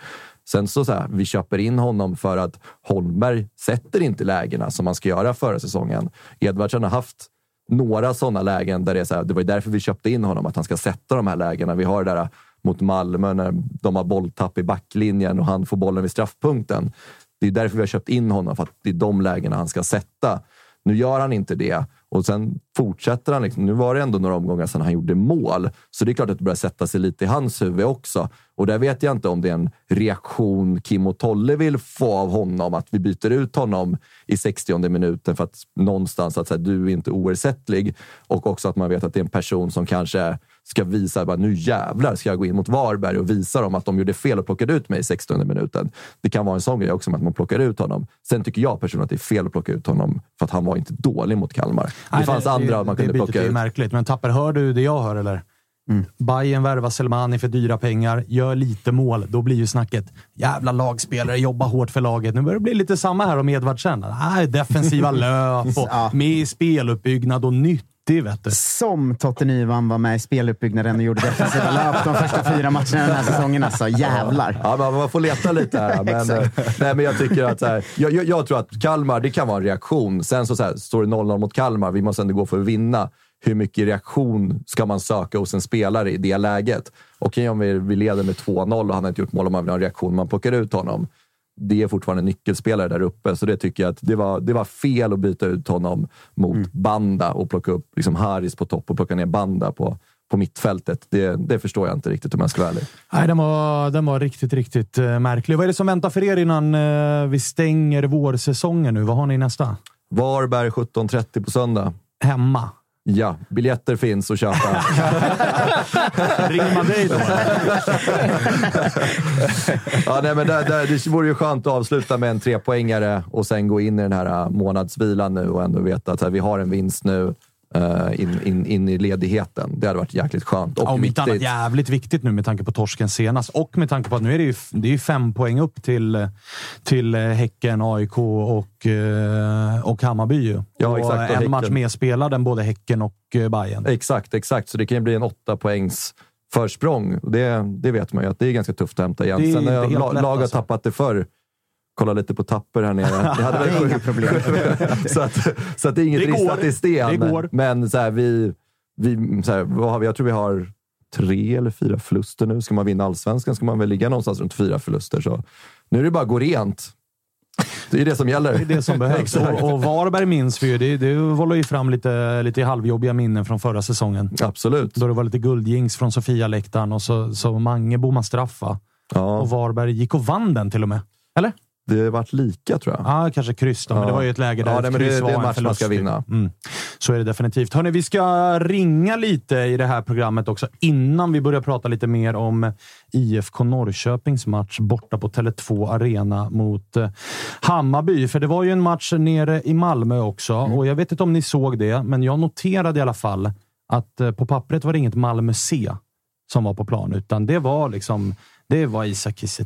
Sen så, så här, vi köper in honom för att Holmberg sätter inte lägena som man ska göra förra säsongen. Edvardsen har haft några sådana lägen där det är så här, det var därför vi köpte in honom, att han ska sätta de här lägena. Vi har det där mot Malmö när de har bolltapp i backlinjen och han får bollen vid straffpunkten. Det är därför vi har köpt in honom, för att det är de lägena han ska sätta. Nu gör han inte det och sen fortsätter han. Liksom. Nu var det ändå några omgångar sedan han gjorde mål, så det är klart att det börjar sätta sig lite i hans huvud också. Och där vet jag inte om det är en reaktion Kim och Tolle vill få av honom, att vi byter ut honom i 60 minuten för att någonstans att säga, du är inte oersättlig. Och också att man vet att det är en person som kanske ska visa att nu jävlar ska jag gå in mot Varberg och visa dem att de gjorde fel och plockade ut mig i 60 minuten. Det kan vara en sån grej också att man plockar ut honom. Sen tycker jag personligen att det är fel att plocka ut honom för att han var inte dålig mot Kalmar. Nej, det fanns andra man kunde det plocka är ut. märkligt, men Tapper, hör du det jag hör eller? Mm. Bayern värvar Selmani för dyra pengar, gör lite mål. Då blir ju snacket jävla lagspelare, jobba hårt för laget. Nu börjar det bli lite samma här om Edvardsen. Nej, defensiva löp och Ja. med i speluppbyggnad och du. Som Totte Nyman var med i speluppbyggnaden och gjorde defensiva löp de första fyra matcherna den här säsongen. Alltså, jävlar. Ja, man, får leta lite här. Men, eh, nej, men jag tycker att här, jag, jag, jag tror att Kalmar, det kan vara en reaktion. Sen så, så här, står det 0-0 mot Kalmar, vi måste ändå gå för att vinna. Hur mycket reaktion ska man söka hos en spelare i det läget? Okej om vi, vi leder med 2-0 och han har inte gjort mål och man vill ha en reaktion, man plockar ut honom. Det är fortfarande en nyckelspelare där uppe, så det tycker jag att det var, det var fel att byta ut honom mot Mm. Banda och plocka upp liksom Haris på topp och plocka ner Banda på, på mittfältet. Det, det förstår jag inte riktigt om jag ska vara ärlig. Nej, den var, den var riktigt, riktigt eh, märklig. Vad är det som väntar för er innan eh, vi stänger vårsäsongen nu? Vad har ni nästa? Varberg 17.30 på söndag. Hemma. Ja, biljetter finns att köpa. Ringer man dig då? ja, nej, men där, där, det vore ju skönt att avsluta med en trepoängare och sen gå in i den här äh, månadsvilan nu och ändå veta att här, vi har en vinst nu äh, in, in, in i ledigheten. Det hade varit jäkligt skönt. Och Ja, inte annat jävligt viktigt nu med tanke på torsken senast och med tanke på att nu är det ju, det är fem poäng upp till, till eh, Häcken, AIK och, eh, och Hammarby. Ja, och exakt, och en Häcken. match mer spelad än både Häcken och eh, Bayern. Exakt, exakt. Så det kan ju bli en åtta poängs försprång. Det, det vet man ju att det är ganska tufft att hämta igen. Sen har lag har alltså. tappat det förr. Kolla lite på tapper här nere. Det hade väl- inga problem. så, att, så att det är inget Det ristat i sten. Det går. Men så här, vi, vi, så här, vad har vi? Jag tror vi har tre eller fyra förluster nu. Ska man vinna allsvenskan ska man väl ligga någonstans runt fyra förluster. Så nu är det bara att gå rent. Det är det som gäller. Det är det som behövs. Och, och Varberg minns vi ju. Det, det vållar ju fram lite, lite halvjobbiga minnen från förra säsongen. Absolut. Då det var lite guldjings från Sofia-läktaren och så, så Mange bommade straffa. Ja, Och Varberg gick och vann den till och med. Eller? Det vart lika tror jag. Ja, kanske kryss då, men Ja. det var ju ett läge där Ja, nej, men det- kryss det är var en match man ska vinna. Mm. Så är det definitivt. Hörrni, vi ska ringa lite i det här programmet också innan vi börjar prata lite mer om IFK Norrköpings match borta på Tele2 Arena mot eh, Hammarby. För det var ju en match nere i Malmö också och jag vet inte om ni såg det, men jag noterade i alla fall att eh, på pappret var det inget Malmö C som var på plan, utan det var liksom det var Isak Kiese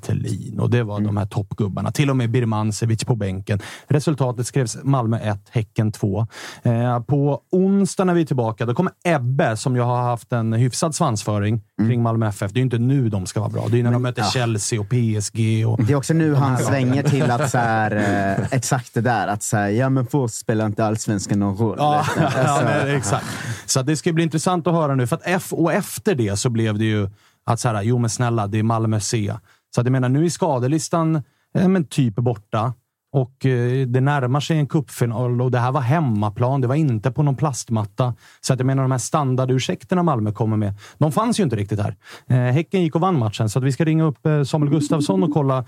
och det var de här toppgubbarna. Till och med Birmancevic på bänken. Resultatet skrevs Malmö 1, Häcken 2. Eh, på onsdag när vi är tillbaka, då kommer Ebbe, som jag har haft en hyfsad svansföring kring Malmö FF. Det är ju inte nu de ska vara bra. Det är när de möter ja. Chelsea och PSG. Och, Det är också nu han svänger till att så här, eh, exakt det där. Att så här, ja men för oss spelar inte allsvenskan någon roll. Ja, ja, Alltså, men, exakt. Så det ska bli intressant att höra nu. För att F och efter det så blev det ju att så här, jo men snälla, det är Malmö C. Så att jag menar, nu är skadelistan eh, men typ borta. Och eh, det närmar sig en cupfinal och det här var hemmaplan. Det var inte på någon plastmatta. Så att jag menar, de här standardursäkterna Malmö kommer med, de fanns ju inte riktigt här. Eh, häcken gick och vann matchen, så att vi ska ringa upp eh, Samuel Gustafsson och kolla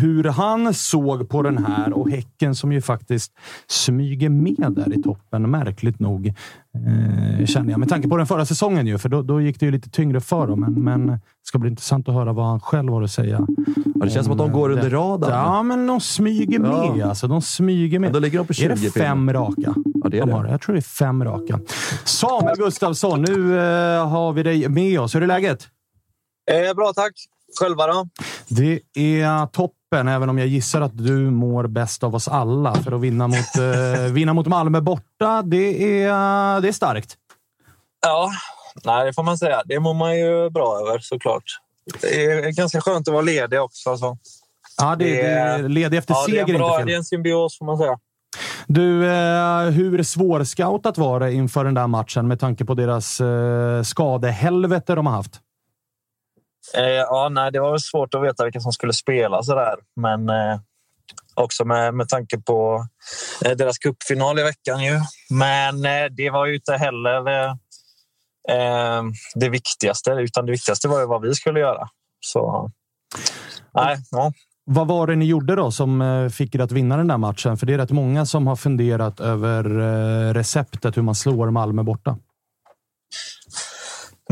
hur han såg på den här. Och Häcken som ju faktiskt smyger med där i toppen, märkligt nog. Eh, känner jag. Med tanke på den förra säsongen ju, för då, då gick det ju lite tyngre för dem. Men, men det ska bli intressant att höra vad han själv har att säga. Ja, det känns som att de går under det. radarn. Ja, men de smyger med. Ja. Alltså, de smyger med. Då ligger de på 20 Är det fem raka? Ja, det är de det. har? Jag tror det är fem raka. Samuel Gustafsson, nu eh, har vi dig med oss. Hur är läget? Eh, bra, tack. Själva då? Det är toppen, även om jag gissar att du mår bäst av oss alla. För att vinna mot, eh, vinna mot Malmö borta, det är, det är starkt. Ja, nej, det får man säga. Det mår man ju bra över såklart. Det är ganska skönt att vara ledig också. Så. Ja, det, det är ledig efter ja, det seger är, en bra, inte det är fel. en symbios får man säga. Du, eh, hur svårscoutat var det inför den där matchen med tanke på deras eh, skadehelvete de har haft? Eh, ja, nej, det var svårt att veta vilka som skulle spela sådär. Men eh, också med, med tanke på eh, deras cupfinal i veckan. Ju. Men eh, det var ju inte heller eh, eh det viktigaste. Utan det viktigaste var ju vad vi skulle göra. Så nej, ja. Vad var det ni gjorde då som eh, fick er att vinna den där matchen? För det är rätt många som har funderat över eh, receptet hur man slår Malmö borta.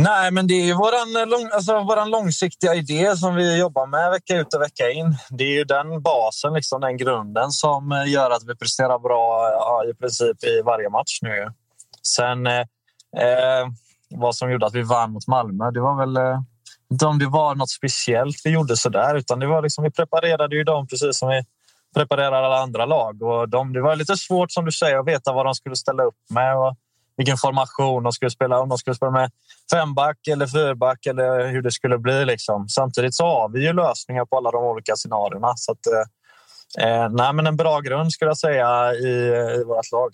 Nej, men det är ju våran, eh, lång, alltså, våran långsiktiga idé som vi jobbar med vecka ut och vecka in. Det är ju den basen, liksom, den grunden som eh, gör att vi presterar bra ja, i princip i varje match nu. Sen eh, eh vad som gjorde att vi vann mot Malmö, det var väl eh, inte om det var något speciellt vi gjorde så där, utan det var liksom, vi preparerade ju dem precis som vi preparerar alla andra lag. Och de, det var lite svårt som du säger att veta vad de skulle ställa upp med. Och, vilken formation de skulle spela. Om de skulle spela med femback eller fyrback eller hur det skulle bli. Liksom. Samtidigt så har vi ju lösningar på alla de olika scenarierna. Så att, eh, eh nej, men en bra grund skulle jag säga i, eh, i vårt lag.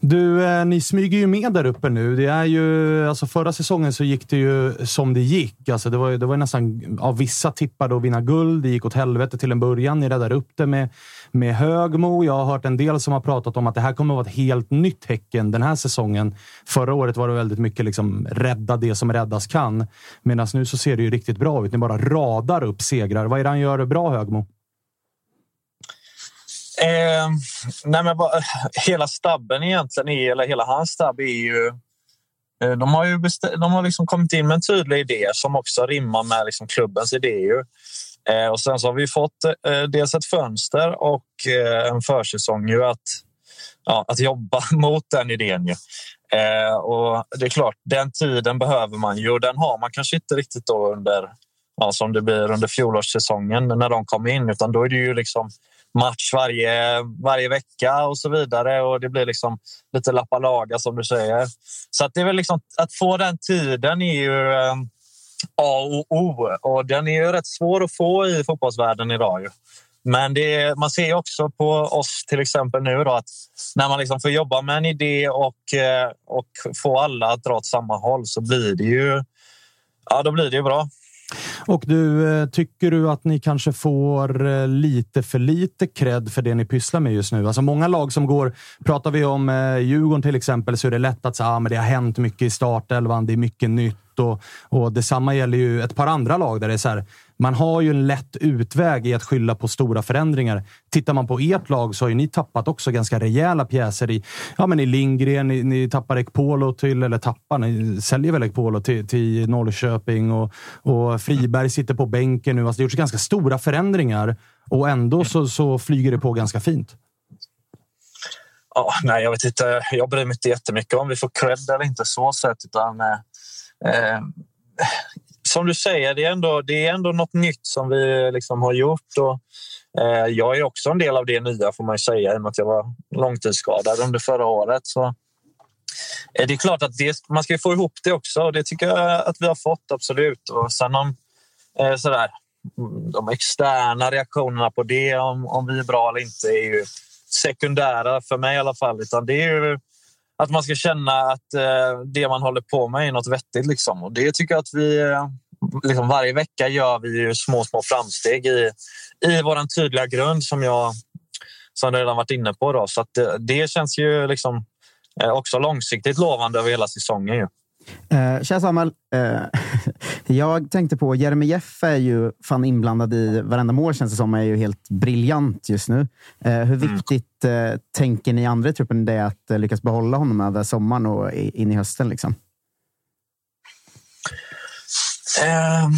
Du, eh, ni smyger ju med där uppe nu. Det är ju, alltså förra säsongen så gick det ju som det gick. Alltså det, var, det var nästan, ja, vissa tippade att vinna guld. Det gick åt helvete till en början. Ni räddade upp det med, med Högmo. Jag har hört en del som har pratat om att det här kommer att vara ett helt nytt Häcken den här säsongen. Förra året var det väldigt mycket liksom rädda det som räddas kan. Medan nu så ser det ju riktigt bra ut. Ni bara radar upp segrar. Vad är det han gör bra, Högmo? Eh, nej men bara, hela stabben egentligen, är, eller hela hans stabb är ju... Eh, de har ju de har liksom kommit in med en tydlig idé som också rimmar med liksom klubbens idé. Eh, och sen så har vi fått eh, dels ett fönster och eh, en försäsong ju att, ja, att jobba mot den idén. Ju. Eh, och det är klart, den tiden behöver man ju och den har man kanske inte riktigt då under ja, som det blir under fjolårssäsongen när de kom in utan då är det ju liksom match varje, varje vecka och så vidare. Och Det blir liksom lite lappa laga som du säger. Så att det är väl liksom, att få den tiden är ju eh, A och O. Och den är ju rätt svår att få i fotbollsvärlden idag. Ju. Men det, man ser också på oss till exempel nu då att när man liksom får jobba med en idé och, eh, och få alla att dra åt samma håll så blir det ju, ja, då blir det ju bra. Och du, eh, tycker du att ni kanske får eh, lite för lite cred för det ni pysslar med just nu? Alltså många lag som går, pratar vi om eh, Djurgården till exempel, så är det lätt att säga att ah, det har hänt mycket i startelvan, det är mycket nytt och, och detsamma gäller ju ett par andra lag där det är så här, man har ju en lätt utväg i att skylla på stora förändringar. Tittar man på ert lag så har ju ni tappat också ganska rejäla pjäser i, ja, men i Lindgren. Ni, ni tappar Ekpolo till, eller tappar, ni säljer väl Ekpolo till, till Norrköping och, och Friberg sitter på bänken nu. Alltså det har gjorts ganska stora förändringar och ändå så, så flyger det på ganska fint. Ja, nej, jag vet inte. Jag bryr mig inte jättemycket om vi får cred eller inte så sett. Utan, eh, eh, som du säger, det är ändå, det är ändå något nytt som vi liksom har gjort. Och, eh, jag är också en del av det nya, får man säga, i och med att jag var långtidsskadad under förra året. Så, eh, det är klart att det, man ska få ihop det också och det tycker jag att vi har fått, absolut. Och sen om eh, sådär, de externa reaktionerna på det, om, om vi är bra eller inte, är ju sekundära för mig i alla fall. Utan det är ju att man ska känna att eh, det man håller på med är något vettigt. Liksom. Och det tycker jag att vi... Eh, liksom varje vecka gör vi ju små, små framsteg i, i vår tydliga grund som jag som jag redan varit inne på. Då. Så det, eh, det, känns ju liksom, eh, också långsiktigt lovande över hela säsongen. Ju. Eh, Tja Samuel. Eh, jag tänkte på, Jeremejeff är ju fan inblandad i varenda mål känns det som. är ju helt briljant just nu. Eh, hur mm. viktigt mm. tänker ni andra i truppen det är att lyckas behålla honom över sommaren och in i hösten? Liksom? Um,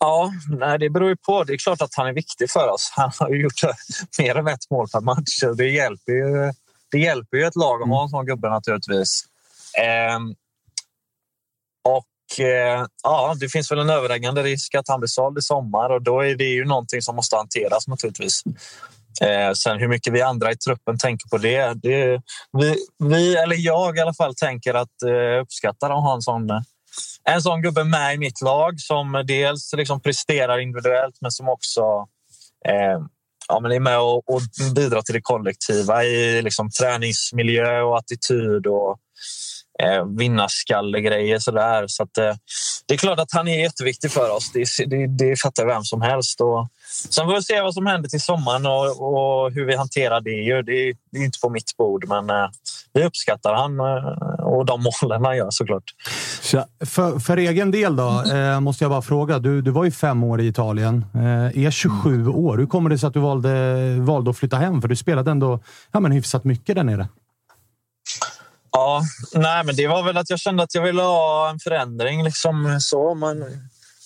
ja, nej, det beror ju på. Det är klart att han är viktig för oss. Han har ju gjort mer än ett mål per match. Det hjälper ju, det hjälper ju ett lag att ha en sån gubbe naturligtvis. Ehm, och eh, ja, det finns väl en överhängande risk att han blir såld i sommar och då är det ju någonting som måste hanteras naturligtvis. Eh, sen hur mycket vi andra i truppen tänker på det. det vi, vi, eller jag i alla fall, tänker att eh, uppskattar att ha en sån, en sån gubbe med i mitt lag som dels liksom presterar individuellt men som också eh, ja, men är med och, och bidrar till det kollektiva i liksom, träningsmiljö och attityd och eh, vinnarskallegrejer. Sådär. Så att, eh, det är klart att han är jätteviktig för oss. Det, det, det fattar vem som helst. Och, sen får vi se vad som händer till sommaren och, och hur vi hanterar det. Det, det är inte på mitt bord, men eh, vi uppskattar han eh, och de målen han gör såklart. För, för egen del då, eh, måste jag bara fråga. Du, du var ju fem år i Italien, eh, är 27 år. Hur kommer det sig att du valde, valde att flytta hem? För du spelade ändå ja, men hyfsat mycket där nere. Ja, nej, men det var väl att jag kände att jag ville ha en förändring. Liksom så. Man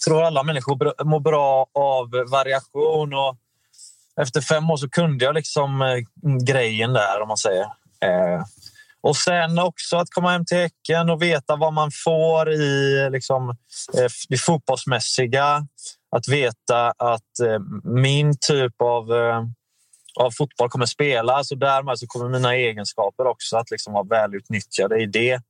tror alla människor mår bra av variation. Och efter fem år så kunde jag liksom eh, grejen där, om man säger. Eh, och sen också att komma hem till Häcken och veta vad man får i liksom, eh, det fotbollsmässiga. Att veta att min typ av av fotboll kommer spelas och därmed så kommer mina egenskaper också att liksom vara välutnyttjade i det.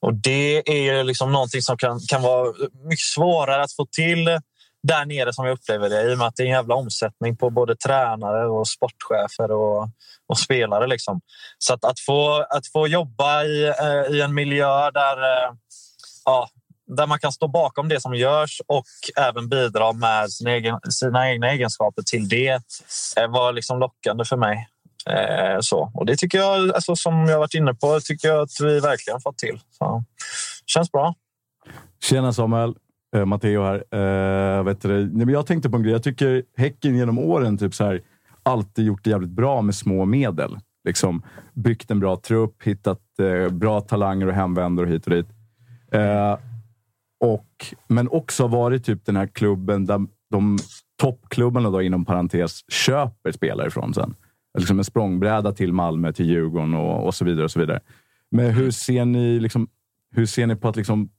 Och det är liksom någonting som kan, kan vara mycket svårare att få till där nere som jag upplever det i och med att det är en jävla omsättning på både tränare och sportchefer och, och spelare. Liksom. Så att, att, få, att få jobba i, eh, i en miljö där, eh, ja, där man kan stå bakom det som görs och även bidra med sina, egen, sina egna egenskaper till det eh, var liksom lockande för mig. Eh, så. Och det tycker jag, alltså, som jag varit inne på, tycker jag att vi verkligen fått till. Så, känns bra. Tjena Samuel. Eh, Matteo här. Eh, vet du, nej, men jag tänkte på en grej. Jag tycker Häcken genom åren typ så här, alltid gjort det jävligt bra med små medel. Liksom, byggt en bra trupp, hittat eh, bra talanger och hemvändare hit och dit. Eh, och, men också varit typ den här klubben där de toppklubbarna då, inom parentes köper spelare ifrån sen. Liksom en språngbräda till Malmö, till Djurgården och, och så vidare. och så vidare. Men hur ser ni, liksom, hur ser ni på att liksom,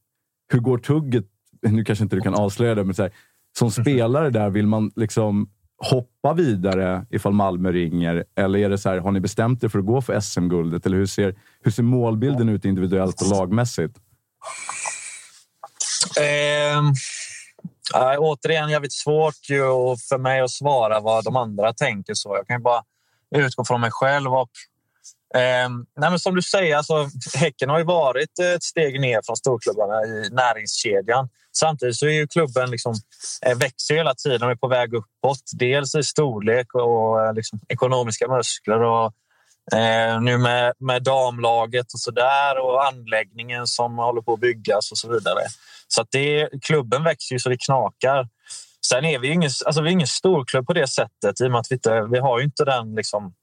hur går tugget? Nu kanske inte du kan avslöja det, men så här, som spelare där, vill man liksom hoppa vidare ifall Malmö ringer? Eller är det så här, har ni bestämt er för att gå för SM-guldet? Eller hur ser, hur ser målbilden ut individuellt och lagmässigt? Eh, äh, återigen, jävligt svårt ju för mig att svara vad de andra tänker. så. Jag kan ju bara utgå från mig själv. Och, eh, nej men som du säger, alltså, Häcken har ju varit ett steg ner från storklubbarna i näringskedjan. Samtidigt så är ju klubben liksom, eh, växer hela tiden och är på väg uppåt. Dels i storlek och eh, liksom, ekonomiska muskler. Och, Eh, nu med, med damlaget och så där och anläggningen som håller på att byggas och så vidare. Så att det, klubben växer ju så det knakar. Sen är vi ingen, alltså vi är ingen storklubb på det sättet i och med att vi, inte, vi har ju inte den liksom,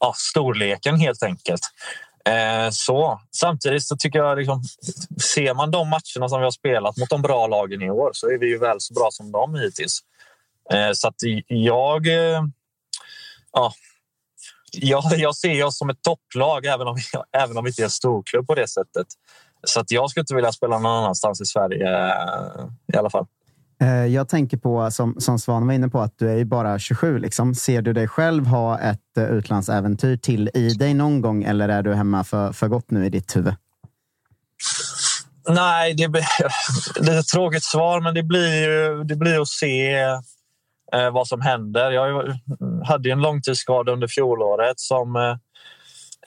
ja, storleken helt enkelt. Eh, så. Samtidigt så tycker jag, liksom, ser man de matcherna som vi har spelat mot de bra lagen i år så är vi ju väl så bra som dem hittills. Eh, så att jag... Eh, ja, jag, jag ser oss som ett topplag även om, även om vi inte är en storklubb på det sättet. Så att jag skulle inte vilja spela någon annanstans i Sverige eh, i alla fall. Eh, jag tänker på, som, som Svan var inne på, att du är ju bara 27. Liksom. Ser du dig själv ha ett eh, utlandsäventyr till i dig någon gång eller är du hemma för, för gott nu i ditt huvud? Nej, det, blir, det är ett tråkigt svar, men det blir ju det blir att se vad som händer. Jag hade en långtidsskada under fjolåret som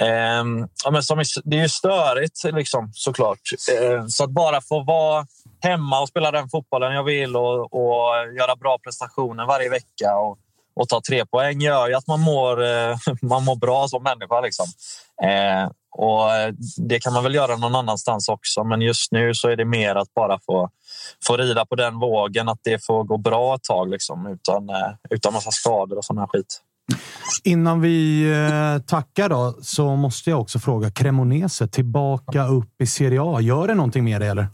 eh, ja, men som det är ju störigt liksom, såklart. Eh, så att bara få vara hemma och spela den fotbollen jag vill och, och göra bra prestationer varje vecka och, och, ta tre poäng gör ju att man mår, eh, man mår bra som människa. Liksom. Eh, och det kan man väl göra någon annanstans också, men just nu så är det mer att bara få, få rida på den vågen, att det får gå bra ett tag liksom, utan, eh, utan massa skador och sån här skit. Innan vi eh, tackar då, så måste jag också fråga. Cremonese tillbaka upp i Serie A. Gör det någonting med det eller?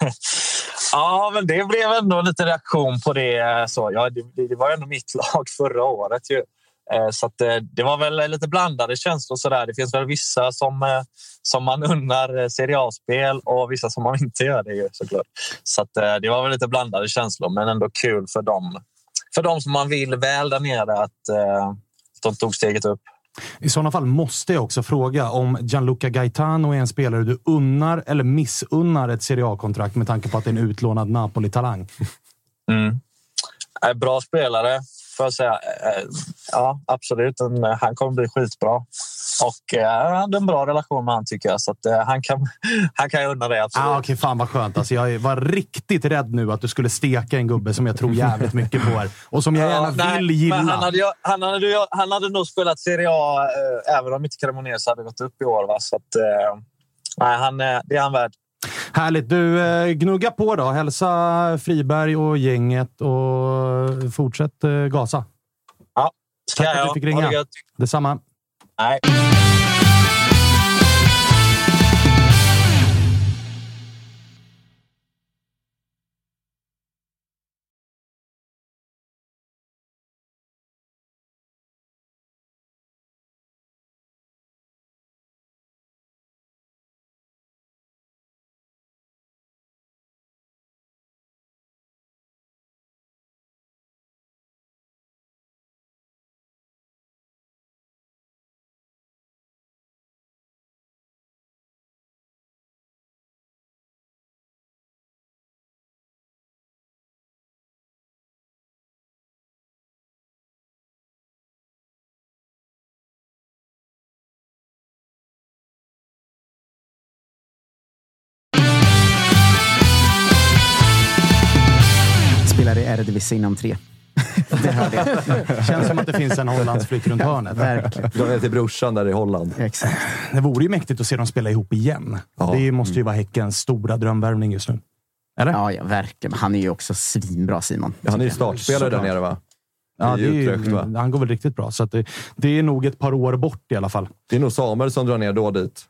ja, men det blev ändå lite reaktion på det. Eh, så, ja, det, det var ändå mitt lag förra året. Ju. Eh, så att, det var väl lite blandade känslor. Så där. Det finns väl vissa som, som man unnar Serie A-spel och vissa som man inte gör det. Ju, såklart. Så att, det var väl lite blandade känslor, men ändå kul för dem för de som man vill väl där nere att eh, de tog steget upp. I sådana fall måste jag också fråga om Gianluca Gaetano är en spelare du unnar eller missunnar ett Serie A-kontrakt med tanke på att det är en utlånad Napoli-talang. Mm. Bra spelare får jag säga. Eh, ja, absolut. Han kommer bli skitbra. Och eh, han hade en bra relation med honom tycker jag. Så att, eh, han, kan, han kan jag unna det. Absolut. Ah, okay, fan vad skönt. Alltså, jag var riktigt rädd nu att du skulle steka en gubbe som jag tror jävligt mycket på här. Och som jag gärna ja, vill gilla. han, hade, han, hade, han hade nog spelat Serie A även om inte Cremonese hade gått upp i år. Va? Så att, nej, han, det är han värd. Härligt! Du, eh, gnugga på då. Hälsa Friberg och gänget och fortsätt eh, gasa. Ja, ska Tack jag. att du fick ringa. Det Detsamma. Nej. Eredivisie inom tre. det hörde jag. Känns som att det finns en Hollandsflytt runt hörnet. Verkligen. De är till brorsan där i Holland. Exakt. Det vore ju mäktigt att se dem spela ihop igen. Ja. Det måste ju vara Häckens stora drömvärvning just nu. Eller? Ja, ja, verkligen. Han är ju också svinbra, Simon. Ja, han är ju startspelare där nere va? Ja, är ju, Utrecht, va? han går väl riktigt bra. Så att det, det är nog ett par år bort i alla fall. Det är nog Samuel som drar ner då dit.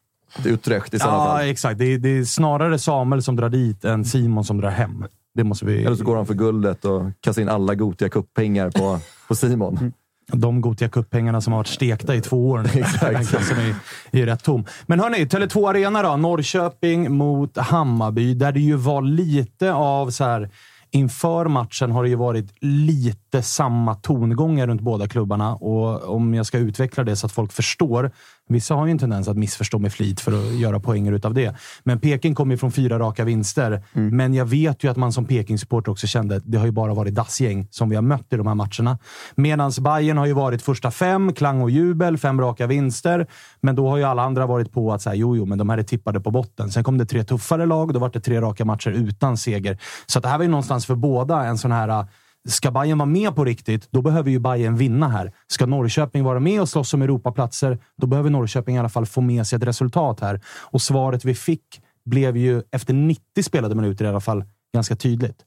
Utrecht i sådana Ja, fall. exakt. Det är, det är snarare Samuel som drar dit än Simon som drar hem. Det måste vi... Eller så går han för guldet och kastar in alla Gotia Cup-pengar på, på Simon. De Gothia Cup-pengarna som har varit stekta i två år nu. Exakt. Som är, är rätt tom. Men hörni, Tele2 Arena då. Norrköping mot Hammarby, där det ju var lite av så här... Inför matchen har det ju varit lite samma tongångar runt båda klubbarna och om jag ska utveckla det så att folk förstår. Vissa har ju en tendens att missförstå med flit för att göra poänger utav det. Men Peking kom ju från fyra raka vinster. Men jag vet ju att man som Peking-supporter också kände att det har ju bara varit dassgäng som vi har mött i de här matcherna. Medan Bayern har ju varit första fem, klang och jubel, fem raka vinster. Men då har ju alla andra varit på att säga jo, jo, men de här är tippade på botten. Sen kom det tre tuffare lag. Då var det tre raka matcher utan seger. Så att det här var ju någonstans för båda en sån här Ska Bayern vara med på riktigt, då behöver ju Bayern vinna här. Ska Norrköping vara med och slåss om Europaplatser, då behöver Norrköping i alla fall få med sig ett resultat här. Och svaret vi fick blev ju, efter 90 spelade minuter i alla fall, ganska tydligt.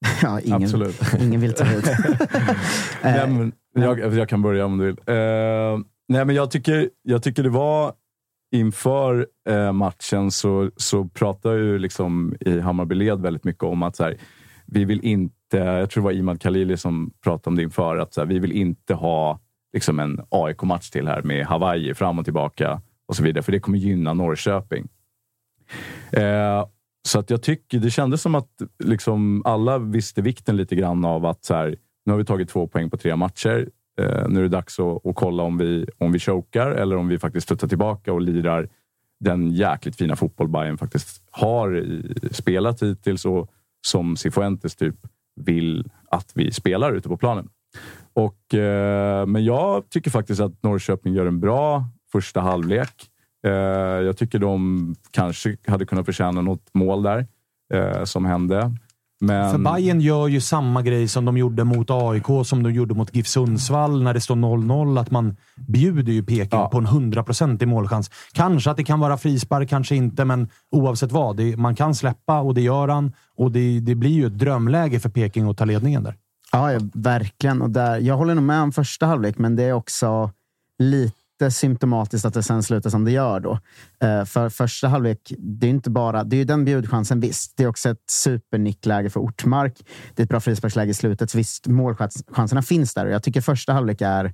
Ja, ingen, Absolut. ingen vill ta hit. Nej, men jag, jag kan börja om du vill. Eh, nej, men jag, tycker, jag tycker det var inför eh, matchen så, så pratar ju liksom i Hammarbyled väldigt mycket om att så här, vi vill inte, jag tror det var Imad Khalili som pratade om det inför, att så här, vi vill inte ha liksom en AIK-match till här med Hawaii fram och tillbaka och så vidare, för det kommer gynna Norrköping. Eh, så att jag tycker, det kändes som att liksom alla visste vikten lite grann av att så här, nu har vi tagit två poäng på tre matcher. Eh, nu är det dags att, att kolla om vi, om vi chokar eller om vi faktiskt studsar tillbaka och lirar den jäkligt fina fotboll Bayern faktiskt har i, spelat hittills och som Cifuentes typ vill att vi spelar ute på planen. Och, eh, men jag tycker faktiskt att Norrköping gör en bra första halvlek. Eh, jag tycker de kanske hade kunnat förtjäna något mål där eh, som hände. Men... För Bayern gör ju samma grej som de gjorde mot AIK, som de gjorde mot GIF Sundsvall när det står 0-0. Att man bjuder ju Peking Ja. på en 100% i målchans. Kanske att det kan vara frispark, kanske inte, men oavsett vad. Det, man kan släppa och det gör han. Och det, det blir ju ett drömläge för Peking att ta ledningen där. Ja, ja, verkligen. Och där, jag håller nog med om första halvlek, men det är också lite symptomatiskt att det sen slutar som det gör. då. Eh, för första halvlek, det är inte bara det är ju den bjudchansen, visst. Det är också ett supernickläge för Ortmark. Det är ett bra frisparksläge i slutet. Visst, målchanserna finns där. Och jag tycker första halvlek är,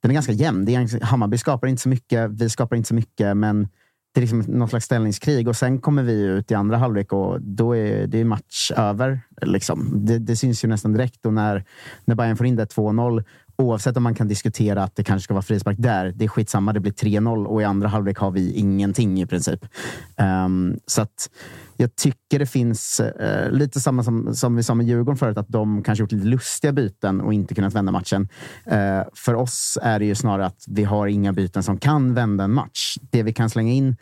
den är ganska jämn. Det är, Hammarby skapar inte så mycket, vi skapar inte så mycket, men det är liksom något slags ställningskrig. Och sen kommer vi ut i andra halvlek och då är det match över. Liksom. Det, det syns ju nästan direkt. Och när, när Bayern får in det 2-0, oavsett om man kan diskutera att det kanske ska vara frispark där, det är skitsamma. Det blir 3-0 och i andra halvlek har vi ingenting i princip. Um, så att jag tycker det finns uh, lite samma som, som vi sa med Djurgården förut, att de kanske gjort lite lustiga byten och inte kunnat vända matchen. Uh, för oss är det ju snarare att vi har inga byten som kan vända en match. Det vi kan slänga in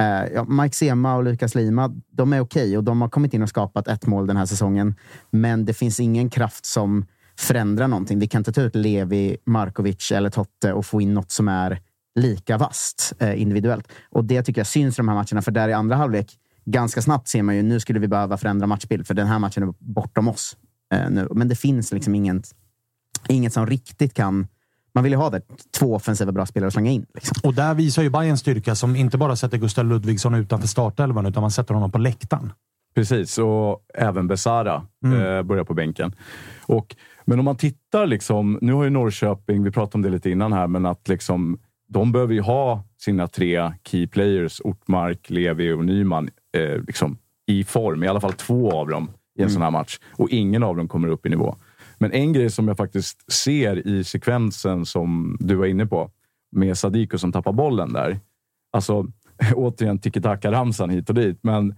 Uh, ja, Mike Sema och Lukas Lima, de är okej och de har kommit in och skapat ett mål den här säsongen. Men det finns ingen kraft som förändra någonting. Vi kan inte ta ut Levi, Markovic eller Totte och få in något som är lika vast eh, individuellt. Och det tycker jag syns i de här matcherna, för där i andra halvlek, ganska snabbt ser man ju nu skulle vi behöva förändra matchbild, för den här matchen är bortom oss eh, nu. Men det finns liksom inget, inget som riktigt kan man vill ju ha det. Två offensiva bra spelare att slänga in. Liksom. Och där visar ju Bayern styrka som inte bara sätter Gustav Ludvigsson utanför startelvan, utan man sätter honom på läktaren. Precis, och även Besara Mm. eh, börjar på bänken. Och, men om man tittar, liksom, nu har ju Norrköping, vi pratade om det lite innan här, men att liksom, de behöver ju ha sina tre key players, Ortmark, Levi och Nyman, eh, liksom, i form. I alla fall två av dem i en Mm. sån här match. Och ingen av dem kommer upp i nivå. Men en grej som jag faktiskt ser i sekvensen som du var inne på, med Sadiko som tappar bollen där. Alltså, återigen tiki-taka-ramsan hit och dit, men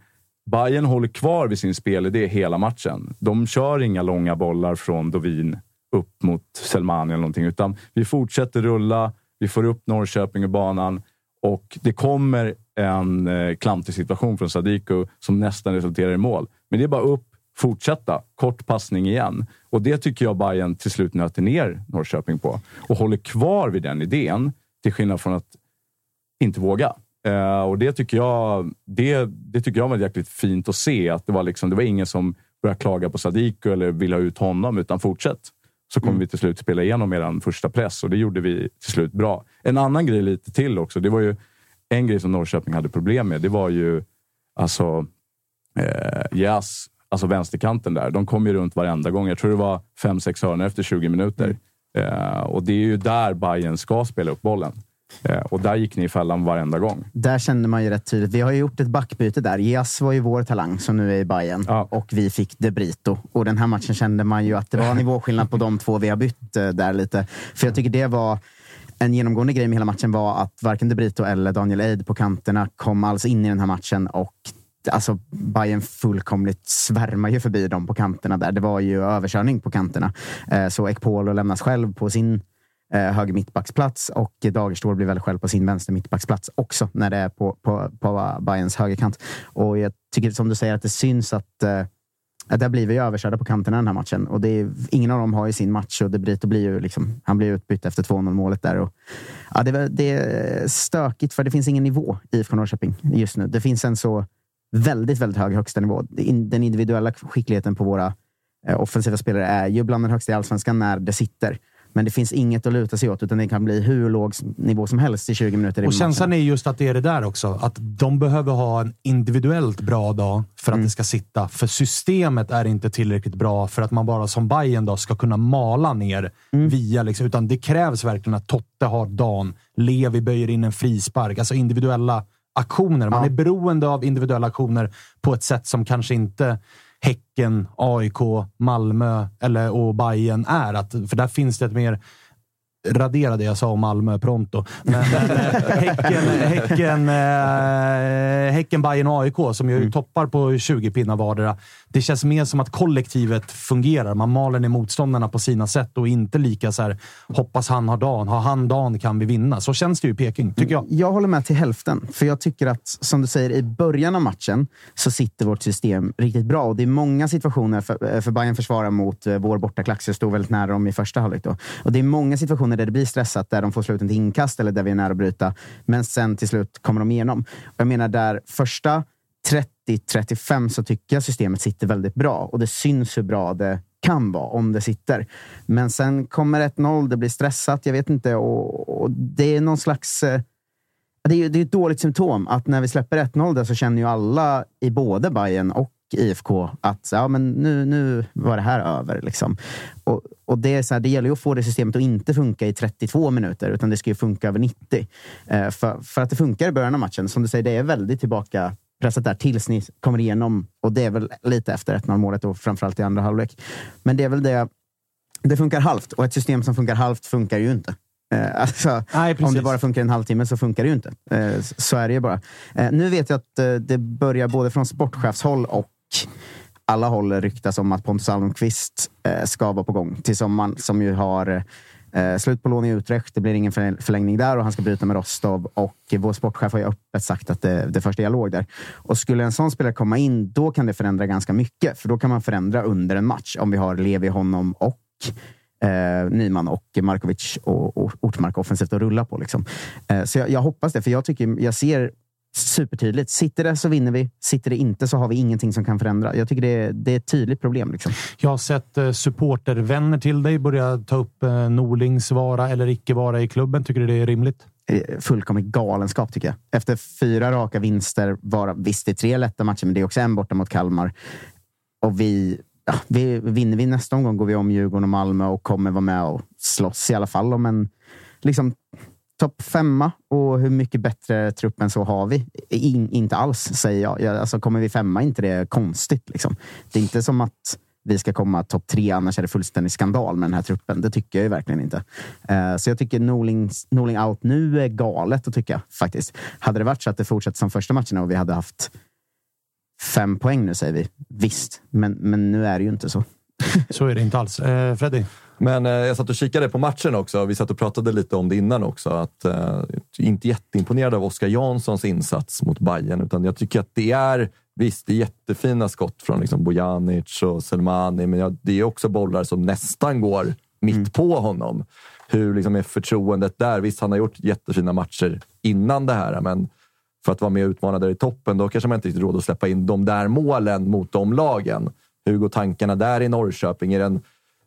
Bayern håller kvar vid sin spelidé hela matchen. De kör inga långa bollar från Dovin upp mot Selmani eller någonting, utan vi fortsätter rulla. Vi får upp Norrköping i banan och det kommer en eh, klantig situation från Sadiku som nästan resulterar i mål. Men det är bara upp, fortsätta. Kort passning igen. Och det tycker jag Bayern till slut nöter ner Norrköping på. Och håller kvar vid den idén, till skillnad från att inte våga. Eh, och det tycker, jag, det, det tycker jag var jäkligt fint att se. Att det var, liksom, det var ingen som började klaga på Sadiku eller ville ha ut honom, utan fortsätt. Så kommer vi till slut spela igenom er första press och det gjorde vi till slut bra. En annan grej lite till också. Det var ju en grej som Norrköping hade problem med. Det var ju alltså eh, Jas, alltså vänsterkanten där. De kom ju runt varenda gång. Jag tror det var fem, sex hörnor efter 20 minuter. Eh, och det är ju där Bayern ska spela upp bollen. Eh, och där gick ni i fällan varenda gång. Där kände man ju rätt tydligt. Vi har ju gjort ett backbyte där. Jas var ju vår talang som nu är i Bayern Ja. och vi fick De Brito. Och den här matchen kände man ju att det var nivåskillnad på de två vi har bytt eh, där lite. För jag tycker det var en genomgående grej med hela matchen var att varken De Brito eller Daniel Eid på kanterna kom alls in i den här matchen och Alltså Bayern fullkomligt svärmar ju förbi dem på kanterna där. Det var ju överkörning på kanterna. Eh, Så Ekpolo lämnas själv på sin eh, höger mittbacksplats och Dagerstål blir väl själv på sin vänster mittbacksplats också när det är på, på, på Bayerns högerkant. Och jag tycker som du säger att det syns att eh, att där blir vi överkörda på kanterna den här matchen. Och det är, ingen av dem har ju sin match och De Brito blir ju liksom, han blir utbytt efter 2-0 målet där. Och, ja, det, är det är stökigt för det finns ingen nivå i IFK Norrköping just nu. Det finns en så väldigt, väldigt hög högsta nivå. Den individuella skickligheten på våra eh, offensiva spelare är ju bland den högsta i allsvenskan när det sitter. Men det finns inget att luta sig åt, utan det kan bli hur låg nivå som helst i 20 minuter. Och känslan är just att det är det där också. Att de behöver ha en individuellt bra dag för att Mm. det ska sitta. För systemet är inte tillräckligt bra för att man bara som Bayern då ska kunna mala ner Mm. via... Liksom, utan det krävs verkligen att Totte har dagen. Levi böjer in en frispark. Alltså individuella aktioner. Man Ja. är beroende av individuella aktioner på ett sätt som kanske inte Häcken, AIK, Malmö eller, och Bayern är. Att, för där finns det ett mer radera det jag sa om Malmö pronto. Men, men eh, Häcken, häcken, eh, häcken, Bayern och AIK som ju toppar på 20 pinnar vardera. Det känns mer som att kollektivet fungerar. Man maler ner motståndarna på sina sätt och inte lika så här, hoppas han har dagen. Har han dagen kan vi vinna. Så känns det ju i Peking, tycker jag. Jag håller med till hälften. För jag tycker att, som du säger, i början av matchen så sitter vårt system riktigt bra. Och det är många situationer, för, för Bayern försvarar mot eh, vår bortaklack, så jag stod väldigt nära dem i första halvlek. Då. Och det är många situationer där det blir stressat, där de får sluten till inkast eller där vi är nära att bryta. Men sen till slut kommer de igenom. Jag menar, där första 30-35 så tycker jag systemet sitter väldigt bra. Och det syns hur bra det kan vara om det sitter. Men sen kommer 1-0, det blir stressat, jag vet inte. Och, och det är någon slags... Eh, det är, det är ett dåligt symptom att när vi släpper 1-0 där så känner ju alla i både Bayern och IFK att ja, men nu, nu var det här över. Liksom. Och, och det, är så här, det gäller ju att få det systemet att inte funka i 32 minuter, utan det ska ju funka över 90. Eh, för, för att det funkar i början av matchen. Som du säger, det är väldigt tillbaka pressat där tills ni kommer igenom. Och det är väl lite efter 1-0 målet och framförallt i andra halvlek. Men det är väl det. Det funkar halvt och ett system som funkar halvt funkar ju inte. Eh, alltså, Nej, om det bara funkar en halvtimme så funkar det ju inte. Eh, så är det ju bara. Eh, nu vet jag att det börjar både från sportchefshåll och alla håll ryktas om att Pontus Almqvist eh, ska vara på gång till sommaren, som ju har eh, slut på lån i Utrecht. Det blir ingen förlängning där och han ska bryta med Rostov. Och vår sportchef har ju öppet sagt att det, det första dialog där. Och skulle en sån spelare komma in, då kan det förändra ganska mycket. För då kan man förändra under en match om vi har Levi, honom och eh, Nyman och Markovic och, och Ortmark offensivt att rulla på. Liksom. Eh, så jag, jag hoppas det, för jag tycker jag ser supertydligt. Sitter det så vinner vi. Sitter det inte så har vi ingenting som kan förändra. Jag tycker det är, det är ett tydligt problem. Liksom. Jag har sett eh, supportervänner till dig börja ta upp eh, Norlings vara eller icke vara i klubben. Tycker du det är rimligt? Eh, Fullkomlig galenskap tycker jag. Efter fyra raka vinster, vara, visst det är tre lätta matcher, men det är också en borta mot Kalmar. Och vi, ja, vi vinner vi nästa omgång går vi om Djurgården och Malmö och kommer vara med och slåss i alla fall om en liksom, topp femma. Och hur mycket bättre trupp än så har vi? In, inte alls, säger jag. jag alltså, kommer vi femma är inte det konstigt. Liksom. Det är inte som att vi ska komma topp tre, annars är det fullständig skandal med den här truppen. Det tycker jag ju verkligen inte. Eh, så jag tycker Norling, Norling out nu är galet att tycka, faktiskt. Hade det varit så att det fortsatt som första matcherna och vi hade haft fem poäng nu, säger vi. Visst, men, men nu är det ju inte så. Så är det inte alls. Eh, Freddy? Men eh, jag satt och kikade på matchen också. Vi satt och pratade lite om det innan också. Att, eh, inte jätteimponerad av Oskar Janssons insats mot Bayern utan jag tycker att det är visst, det är jättefina skott från liksom Bojanic och Selmani, men ja, det är också bollar som nästan går mitt Mm. på honom. Hur liksom är förtroendet där? Visst, han har gjort jättefina matcher innan det här, men för att vara med och utmana där i toppen, då kanske man inte riktigt råd att släppa in de där målen mot de lagen. Hur går tankarna där i Norrköping? Är det en,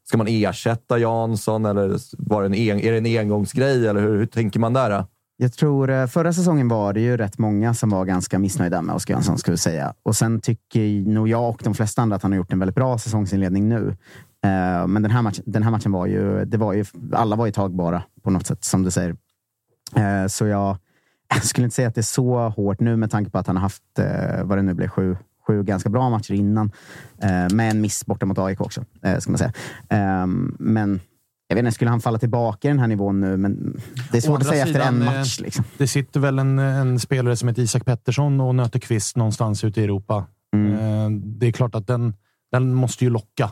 ska man ersätta Jansson eller var det en, en, är det en engångsgrej? Eller hur, hur tänker man där? Jag tror eh, förra säsongen var det ju rätt många som var ganska missnöjda med Oskar Jansson, skulle jag säga. Och sen tycker nog jag och de flesta andra att han har gjort en väldigt bra säsongsinledning nu. Eh, men den här, matchen, den här matchen var ju, det var ju, alla var ju tagbara på något sätt, som du säger. Eh, så jag, jag skulle inte säga att det är så hårt nu med tanke på att han har haft, vad det nu blev, sju, sju ganska bra matcher innan. Eh, Med en miss borta mot AIK också, eh, ska man säga. Eh, Men jag vet inte, skulle han falla tillbaka i den här nivån nu? Men det är svårt att säga efter en sidan, eh, match. Liksom. Det sitter väl en, en spelare som heter Isak Pettersson och nöter kvist någonstans ute i Europa. Mm. Det är klart att den, den måste ju locka.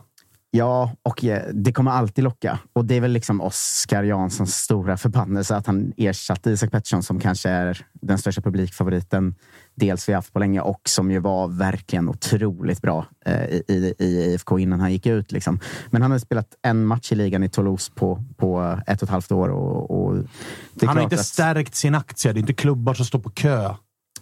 Ja, och det kommer alltid locka. Och det är väl liksom Oskar Janssons stora förbannelse att han ersatte Isak Pettersson som kanske är den största publikfavoriten dels vi haft på länge och som ju var verkligen otroligt bra eh, i, i, IFK innan han gick ut. Liksom. Men han har spelat en match i ligan i Toulouse på, på ett och ett halvt år. Och, och Han har inte att- stärkt sin aktie. Det är inte klubbar som står på kö.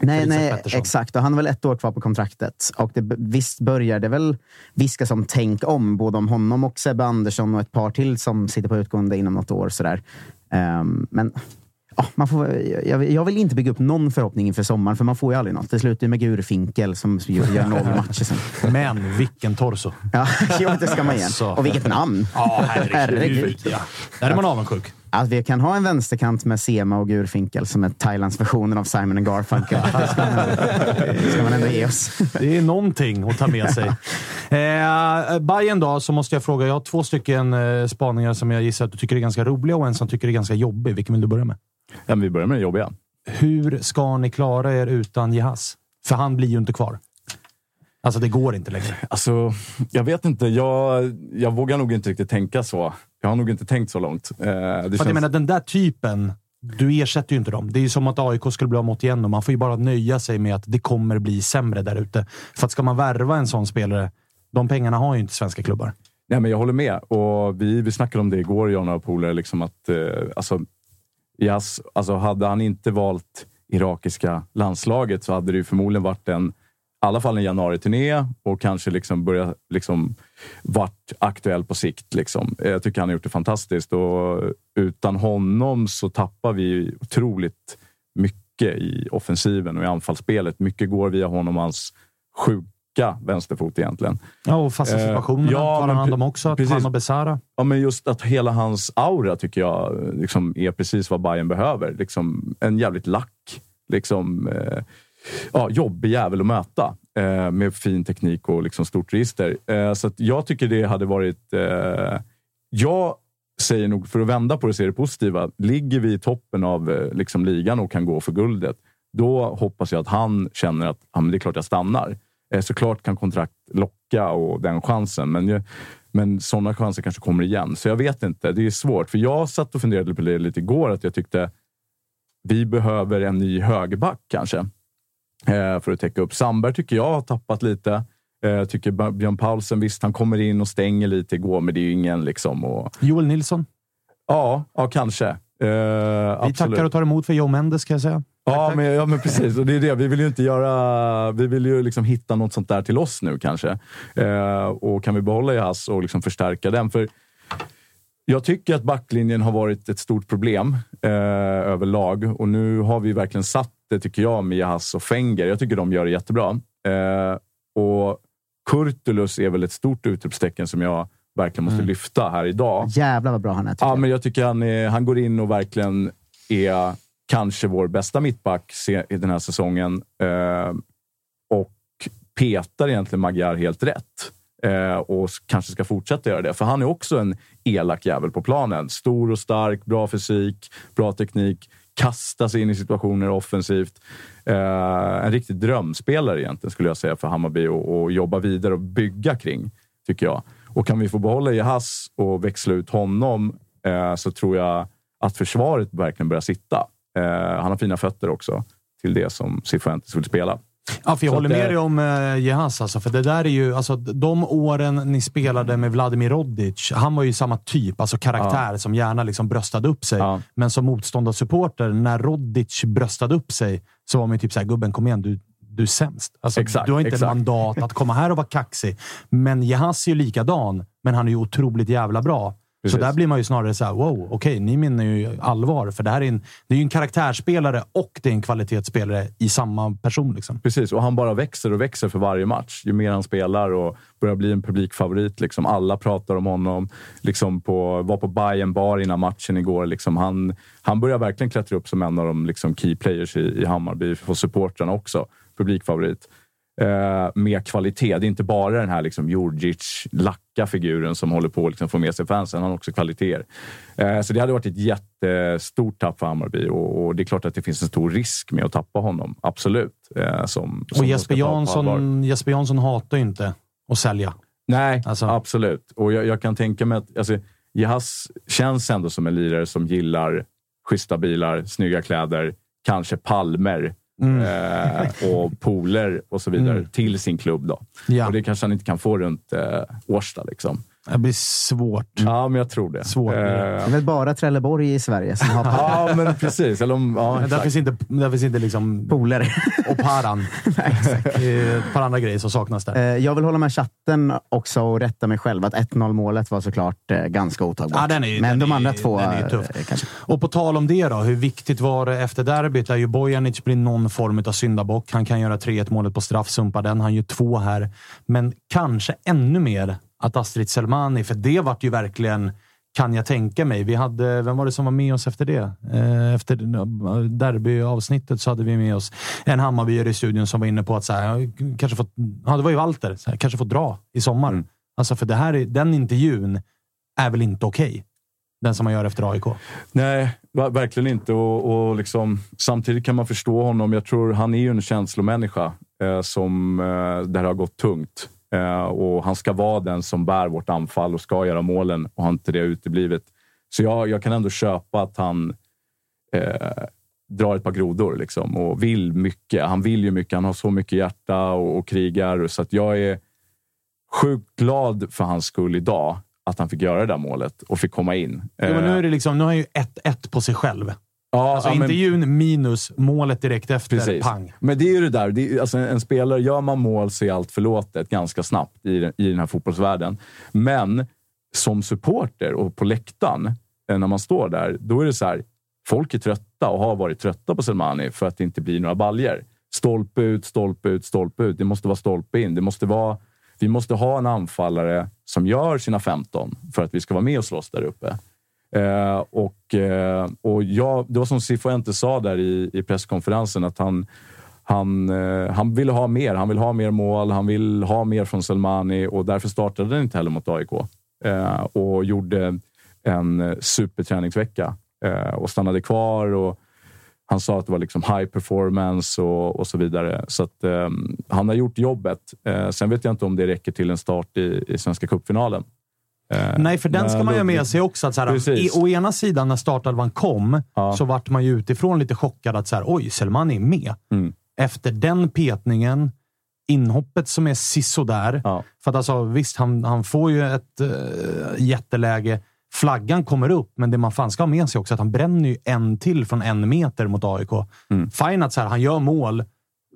Nej, nej Pettersson. exakt. Och han har väl ett år kvar på kontraktet. Och det, visst börjar det väl viskas om tänk om, både om honom och Sebbe Andersson och ett par till som sitter på utgående inom något år. Sådär. Ehm, men ja, man får, jag, jag vill inte bygga upp någon förhoppning inför sommaren, för man får ju aldrig något. Det slutar med Gurfinkel som gör, gör noll matcher sen. Men vilken torso! Ja, jo, det ska man igen. Och vilket namn! Ja, herregud. Herregud. Ja. Där är man avundsjuk. Att vi kan ha en vänsterkant med Sema och Gurfinkel som är Thailands versionen av Simon and Garfunkel. Det ska man, det ska man ändå ge oss. Det är någonting att ta med sig. Eh, Bayern då, så måste jag fråga. Jag har två stycken eh, spaningar som jag gissar att du tycker är ganska roliga och en som tycker är ganska jobbig. Vilken vill du börja med? Ja, men vi börjar med det jobbiga. Hur ska ni klara er utan Jehas? För han blir ju inte kvar. Alltså, det går inte längre. Alltså, jag vet inte. Jag, jag vågar nog inte riktigt tänka så. Jag har nog inte tänkt så långt. Eh, det känns- jag menar, den där typen, du ersätter ju inte dem. Det är ju som att AIK skulle bli av mot igen och man får ju bara nöja sig med att det kommer bli sämre där ute. För att ska man värva en sån spelare, de pengarna har ju inte svenska klubbar. Nej, men jag håller med. Och vi, vi snackade om det igår, jag och några polare. Liksom att, eh, alltså, Jas, alltså, hade han inte valt irakiska landslaget så hade det ju förmodligen varit en, i alla fall en januari-turné och kanske liksom börja liksom, varit aktuell på sikt. Liksom. Jag tycker han har gjort det fantastiskt och utan honom så tappar vi otroligt mycket i offensiven och i anfallsspelet. Mycket går via honom och hans sjuka vänsterfot egentligen. Ja, och fasta Eh, situationerna tar han hand om också. precis. Han och Besara. Ja, men just att hela hans aura tycker jag liksom är precis vad Bayern behöver. Liksom en jävligt lack, liksom, eh, ja, jobbig jävel att möta eh, med fin teknik och liksom stort register. Eh, så jag tycker det hade varit... Eh, jag säger nog, för att vända på det, se det positiva. Ligger vi i toppen av eh, liksom ligan och kan gå för guldet, då hoppas jag att han känner att ja, men det är klart jag stannar. Eh, såklart kan kontrakt locka och den chansen, men, men sådana chanser kanske kommer igen. Så jag vet inte. Det är svårt. För jag satt och funderade på det lite igår, att jag tyckte vi behöver en ny högerback kanske. Eh, för att täcka upp. Sandberg tycker jag har tappat lite. Eh, Jag tycker Björn Paulsen, visst han kommer in och stänger lite igår, men det är ju ingen liksom. Och, Joel Nilsson. ja, ja, kanske. Eh, Vi absolut. tackar och tar emot för Joe Mendes, kan jag säga. Ja men, ja, men precis. Och det är det. Vi vill ju inte göra... Vi vill ju liksom hitta något sånt där till oss nu kanske. Eh, och kan vi behålla Jas och liksom förstärka den? För jag tycker att backlinjen har varit ett stort problem eh, överlag. Och nu har vi verkligen satt det, tycker jag, med Jas och Fenger. Jag tycker de gör det jättebra. Eh, och Kurtulus är väl ett stort utropstecken som jag verkligen måste lyfta här idag. Jävlar vad bra han är. Ja, jag. men jag tycker han, är, han går in och verkligen är kanske vår bästa mittback i den här säsongen. Eh, och petar egentligen Magyar helt rätt. Eh, och kanske ska fortsätta göra det. För han är också en elak jävel på planen. Stor och stark, bra fysik, bra teknik. Kastar sig in i situationer offensivt. Eh, en riktig drömspelare egentligen skulle jag säga för Hammarby och, och jobba vidare och bygga kring, tycker jag. Och kan vi få behålla Jahas och växla ut honom eh, så tror jag att försvaret verkligen börjar sitta. Eh, han har fina fötter också till det som Cifuentes vill spela. Ja, för jag Så håller att med det- dig om uh, Jehas. Alltså, för det där är ju, alltså, de åren ni spelade med Vladimir Rodic, han var ju samma typ, alltså karaktär som gärna liksom bröstade upp sig. Men som motståndarsupporter, när Rodic bröstade upp sig, så var man ju typ såhär, gubben kom igen, du, du är sämst. Alltså, Exakt, du har inte exakt. mandat att komma här och vara kaxig. Men Jehas är ju likadan, men han är ju otroligt jävla bra. Precis. Så där blir man ju snarare så här: wow, okej, ni menar ju allvar. För det här är, en, det är ju en karaktärsspelare och det är en kvalitetsspelare i samma person. Liksom. Precis, och han bara växer och växer för varje match. Ju mer han spelar och börjar bli en publikfavorit. Liksom. Alla pratar om honom. Liksom på, var på Bayern bar innan matchen igår. Liksom. Han, han börjar verkligen klättra upp som en av de liksom, key players i, i Hammarby för supportrarna också. Publikfavorit. Eh, med kvalitet. Det är inte bara den här liksom, Djurdjic, lacka figuren som håller på att liksom, få med sig fansen. Han har också kvaliteter. Eh, så det hade varit ett jättestort tapp för Hammarby och, och det är klart att det finns en stor risk med att tappa honom. Absolut. Eh, som, som Och Jesper. Jansson, Jesper Jansson hatar ju inte att sälja. Nej, Alltså- absolut. Och jag, jag kan tänka mig att alltså, Jahas känns ändå som en lirare som gillar schyssta bilar, snygga kläder, kanske palmer eh, och pooler och så vidare Mm. till sin klubb. Då. Ja. Och det kanske han inte kan få runt eh, Årsta. Liksom. Det blir svårt. Ja, men jag tror det. Svårt. Eh, Det är väl bara Trelleborg i Sverige som har ja, men precis. Eller om, ja, Men där exakt. finns inte, där finns inte liksom... polare. Och paran. Det är ett par andra grejer som saknas där. Eh, Jag vill hålla med chatten också och rätta mig själv. Att 1-0 målet var såklart eh, ganska otagbart. Ja, den är, Men den de är, andra två... Den är ju eh, tuff. kanske. Och på tal om det då, hur viktigt var det efter derbyt? Där ju Bojanic blir någon form av syndabock. Han kan göra 3-1 målet på straff, sumpa den. Han gör två här. Men kanske ännu mer att Astrid Selmani, för det vart ju verkligen, kan jag tänka mig. Vi hade, vem var det som var med oss efter det? Eh, Efter derbyavsnittet så hade vi med oss en Hammarbyare i studion som var inne på att så här, kanske fått, ja, det var ju Walter, så här, kanske få dra i sommar. Alltså för det här, är- den intervjun är väl inte okej? Den som man gör efter AIK. Nej, ver- verkligen inte. Och, och liksom, samtidigt kan man förstå honom. Jag tror han är ju en känslomänniska eh, som eh, där har gått tungt. Eh, och Han ska vara den som bär vårt anfall och ska göra målen och har inte det uteblivit. Så jag, jag kan ändå köpa att han eh, drar ett par grodor liksom, och vill mycket. Han vill ju mycket. Han har så mycket hjärta och, och krigar. Så att jag är sjukt glad för hans skull idag att han fick göra det där målet och fick komma in. Jo, men nu, Eh, är det liksom, nu har han ju 1-1 på sig själv. Ja, Alltså ja, men- intervjun minus målet direkt efter. Precis. Pang. Men det är ju det där. Det är, alltså en, spelare, gör man mål så är allt förlåtet ganska snabbt i, den- i den här fotbollsvärlden. Men som supporter och på läktaren, eh, när man står där, då är det så här. Folk är trötta och har varit trötta på Selmani för att det inte blir några baljer. Stolpe ut, stolpe ut, stolpe ut. Det måste vara stolpe in. Det måste vara, vi måste ha en anfallare som gör sina 15 för att vi ska vara med och slåss där uppe. Eh, och eh, och jag, det var som Cifuentes sa där i, i presskonferensen, att han, han, eh, han ville ha mer. Han vill ha mer mål, han vill ha mer från Selmani och därför startade han inte heller mot AIK. Eh, och gjorde en eh, superträningsvecka eh, och stannade kvar. Och han sa att det var liksom high performance och, och så vidare. Så att, eh, han har gjort jobbet. Eh, sen vet jag inte om det räcker till en start i, i Svenska cupfinalen. Eh, Nej, för den ska man ju ha med sig också. Att så här, i, å ena sidan, när startelvan kom, så vart man ju utifrån lite chockad att så här, oj, Selmani är med. Mm. Efter den petningen, inhoppet som är sisådär. För att alltså, visst, han, han får ju ett uh, jätteläge. Flaggan kommer upp, men det man fan ska ha med sig också är att han bränner ju en till från en meter mot AIK. Fine att så här, han gör mål,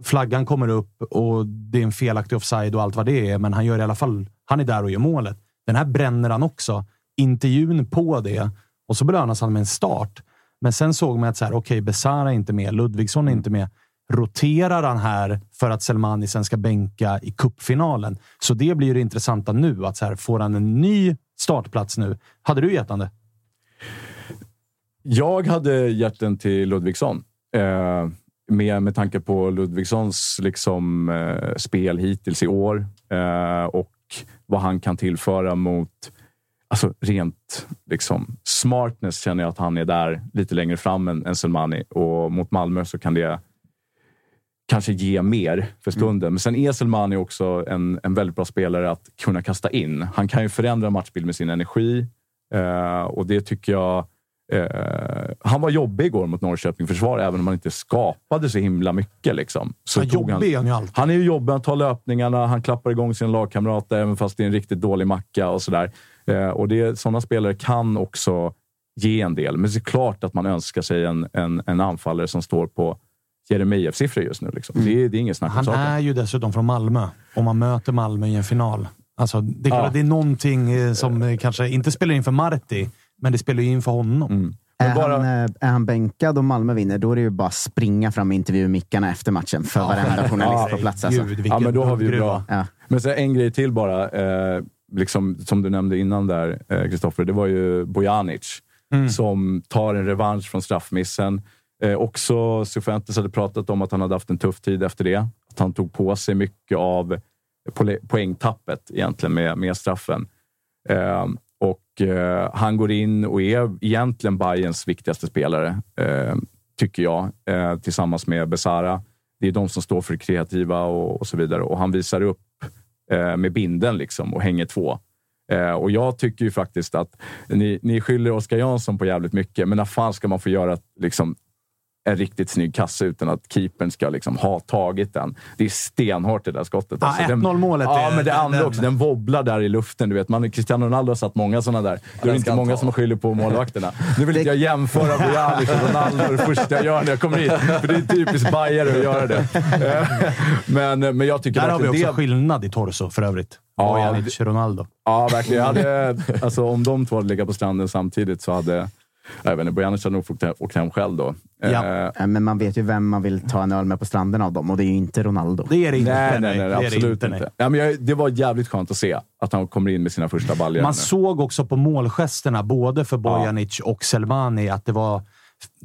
flaggan kommer upp och det är en felaktig offside och allt vad det är, men han gör i alla fall, han är där och gör målet. Den här bränner han också. Intervjun på det och så belönas han med en start. Men sen såg man att så här, okej, Besara är inte med, Ludvigsson är inte med. Roterar han här för att Selmani sen ska bänka i kuppfinalen? Så det blir det intressanta nu. Att så här, får han en ny startplats nu? Hade du gett han det? Jag hade gett den till Ludvigsson. Eh, med, med tanke på Ludvigssons liksom, eh, spel hittills i år eh, och vad han kan tillföra mot Alltså rent liksom, smartness känner jag att han är där lite längre fram än, än Selmani. Och mot Malmö så kan det kanske ge mer för stunden. Men sen är Selmani också en, en väldigt bra spelare att kunna kasta in. Han kan ju förändra matchbild med sin energi eh, och det tycker jag Eh, han var jobbig igår mot Norrköping försvar, även om han inte skapade så himla mycket. Liksom. Så tog jobbig är han ju alltid. Han är ju jobbig, han tar löpningarna, han klappar igång sina lagkamrater, även fast det är en riktigt dålig macka och sådär. Eh, och det, sådana spelare kan också ge en del, men det är klart att man önskar sig en, en, en anfallare som står på Jeremejeff-siffror just nu. Liksom. Det, är- det är inget snack om Han saken. är ju dessutom från Malmö och man möter Malmö i en final. Alltså, det, är klart Ja. det är någonting eh, som kanske inte spelar in för Marti, men det spelar ju in för honom. Mm. Är, bara- han, eh, är han bänkad och Malmö vinner, då är det ju bara springa fram med intervjumickarna efter matchen för varenda journalist på plats. Alltså. Gud, Ja, men då har vi ju bra. Ja. Men så en grej till bara, eh, liksom, som du nämnde innan där, eh, Kristoffer. det var ju Bojanic som tar en revansch från straffmissen. Eh, också Cifuentes hade pratat om att han hade haft en tuff tid efter det. Att han tog på sig mycket av poängtappet egentligen med, med straffen. Eh, och eh, Han går in och är egentligen Bayerns viktigaste spelare, eh, tycker jag, eh, tillsammans med Besara. Det är de som står för det kreativa och, och så vidare. Och han visar upp eh, med binden liksom och hänger två. Eh, och jag tycker ju faktiskt att ni, ni skyller Oskar Jansson på jävligt mycket, men när fan ska man få göra liksom, en riktigt snygg kasse utan att keepern ska liksom ha tagit den. Det är stenhårt det där skottet. Ja, Den- 1-0 målet Ja, men det andra den- också. Den wobblar där i luften. Du vet, man, Cristiano Ronaldo har satt många sådana där. Då är det inte många ta. som skyller på målvakterna. Nu vill inte jag jämföra Bojanic och Ronaldo det första jag gör när jag kommer hit. För det är typiskt bajare att göra det. Eh, Men, men jag tycker Där har vi också det... skillnad i torso för övrigt. Ja, Bojanic, Ronaldo. Ja, verkligen. Hade, alltså, om de två hade legat på stranden samtidigt så hade... Jag vet inte, Bojanic hade nog åkt hem- själv då. Ja. Eh, Men man vet ju vem man vill ta en öl med på stranden av dem och det är ju inte Ronaldo. Det är det inte. Nej, nej, nej, det absolut inte, inte. nej. Ja, men jag, det var jävligt skönt att se att han kommer in med sina första baljor. Man nu. såg också på målgesterna, både för Bojanic och Selmani, att det var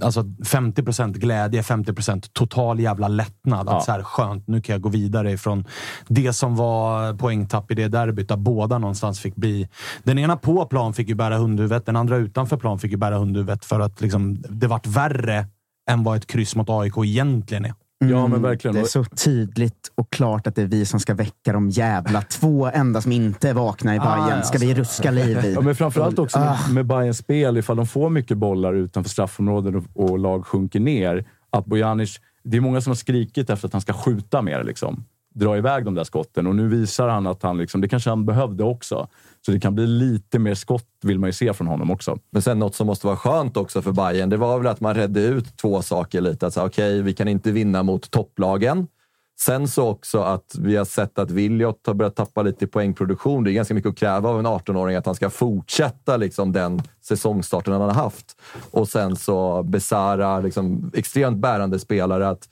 alltså 50% glädje, 50% total jävla lättnad. Att Ja. så här, skönt, nu kan jag gå vidare ifrån det som var poängtapp i det derbyt, där båda någonstans fick bli... Den ena på plan fick ju bära hundhuvudet, den andra utanför plan fick ju bära hundhuvudet för att liksom, det vart värre än vad ett kryss mot AIK egentligen är. Ja, men verkligen. Det är så tydligt och klart att det är vi som ska väcka de jävla två enda som inte är vakna i Ah, Bayern. ja, Ska vi ruska liv i? Ja, men framförallt också Ah. med, med Bayerns spel, ifall de får mycket bollar utanför straffområden och, och lag sjunker ner. Att Bojanic, det är många som har skrikit efter att han ska skjuta mer. Liksom. Dra iväg de där skotten och nu visar han att han, liksom, det kanske han behövde också. Så det kan bli lite mer skott vill man ju se från honom också. Men sen något som måste vara skönt också för Bayern, det var väl att man redde ut två saker lite. Att säga, okej, vi kan inte vinna mot topplagen. Sen så också att vi har sett att Williot har börjat tappa lite i poängproduktion. Det är ganska mycket att kräva av en 18-åring att han ska fortsätta liksom den säsongstarten han har haft. Och sen så Besara, liksom, extremt bärande spelare. att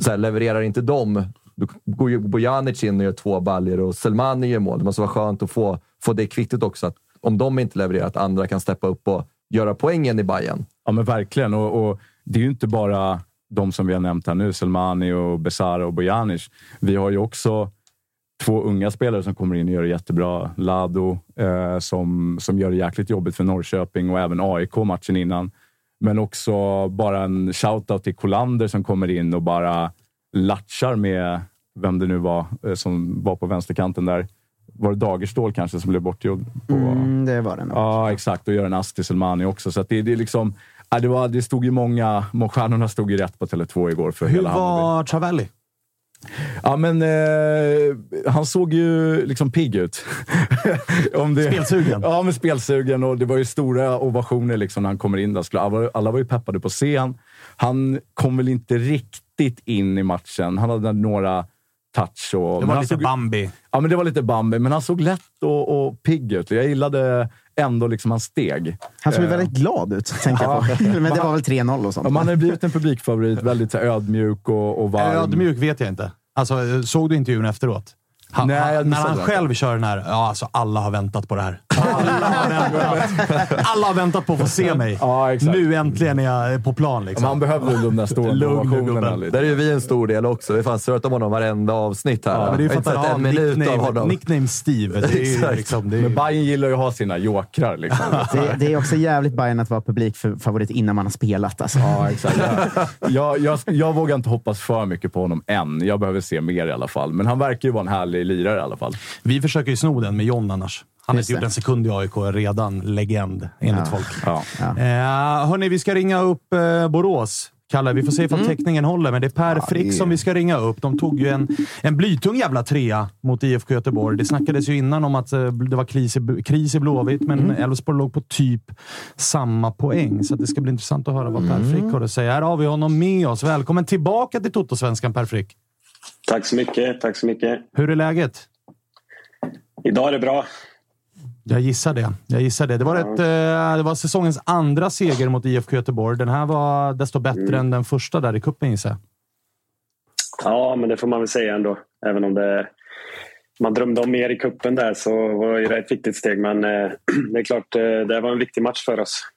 så här, Levererar inte de, då går ju Bojanic in och gör två baljor och Selmani gör mål. Det måste vara skönt att få, få det kvittet också. Att om de inte levererar, att andra kan steppa upp och göra poängen i Bayern. Ja, men verkligen. Och, och det är ju inte bara de som vi har nämnt här nu, Selmani, och Besara och Bojanic. Vi har ju också två unga spelare som kommer in och gör det jättebra. Lado eh, som, som gör det jäkligt jobbigt för Norrköping och även AIK matchen innan. Men också bara en shout-out till Kolander som kommer in och bara latchar med vem det nu var eh, som var på vänsterkanten där. Var det Dagerstål kanske som blev bortgjord? På, Mm, det var det nog. Ja, exakt. Och gör en ass till Selmani också. Så att det, det, är liksom, ja, det, var, det stod ju många... må- Stjärnorna stod ju rätt på Tele2 igår för Hur hela Hammarby. var Travelli? Ja, men eh, han såg ju liksom pigg ut. Om det, Spelsugen? Ja, men spelsugen. Och det var ju stora ovationer liksom när han kommer in. Där. Skulle- Alla, var- alla var ju peppade på scen. Han kom väl inte riktigt in i matchen. Han hade några touch. Och, Det var han lite såg, Bambi. Ja, men det var lite Bambi, men han såg lätt och, och pigg ut. Jag gillade ändå liksom hans steg. Han såg Eh, väldigt glad ut, tänker jag på. Men det var väl 3-0 och sånt. Ja, man har blivit en publikfavorit. Väldigt ödmjuk och, och varm. Ödmjuk vet jag inte. Alltså, såg du intervjun efteråt? Han, Nej, han, när han själv kör den här, ja alltså alla har väntat på det här. Alla har väntat, alla har väntat på att få se mig. Ja, exakt. Nu äntligen är jag på plan. Liksom. Men han behövde de där stora Lugn nu. Där är ju vi en stor del också. Vi fan surrat om honom varenda avsnitt här. Ja, men det är ju för att inte han sett har en minut av nickname, honom. nickname Steve. Det är liksom, det är Men Bayern gillar ju att ha sina jokrar. Liksom. Det, det är också jävligt Bayern att vara publikfavorit innan man har spelat. Alltså. Ja, exakt. Jag, jag, jag vågar inte hoppas för mycket på honom än. Jag behöver se mer i alla fall. Men han verkar ju vara en härlig lirare i alla fall. vi försöker ju sno den med John annars. Han inte gjort det. en sekund i AIK, redan legend enligt Ja. folk. Ja. Eh, hörni, vi ska ringa upp eh, Borås. Kalle, vi får se ifall teckningen håller, men det är Per Frick det- som vi ska ringa upp. De tog ju en, en blytung jävla trea mot IFK Göteborg. Det snackades ju innan om att eh, det var kris i, kris i Blåvitt, men Elfsborg låg på typ samma poäng. Så att det ska bli intressant att höra vad Per Frick har att säga. Här har vi honom med oss. Välkommen tillbaka till Toto-svenskan, Per Frick. Tack så mycket. Tack så mycket. Hur är läget? Idag är det bra. Jag gissar det. Jag gissar det. Det var, ett, eh, det var säsongens andra seger mot IFK Göteborg. Den här var desto bättre än den första där i cupen gissar jag. Ja, men det får man väl säga ändå. Även om det, man drömde om mer i kuppen där så var det ett viktigt steg. Men eh, det är klart, eh, det var en viktig match för oss.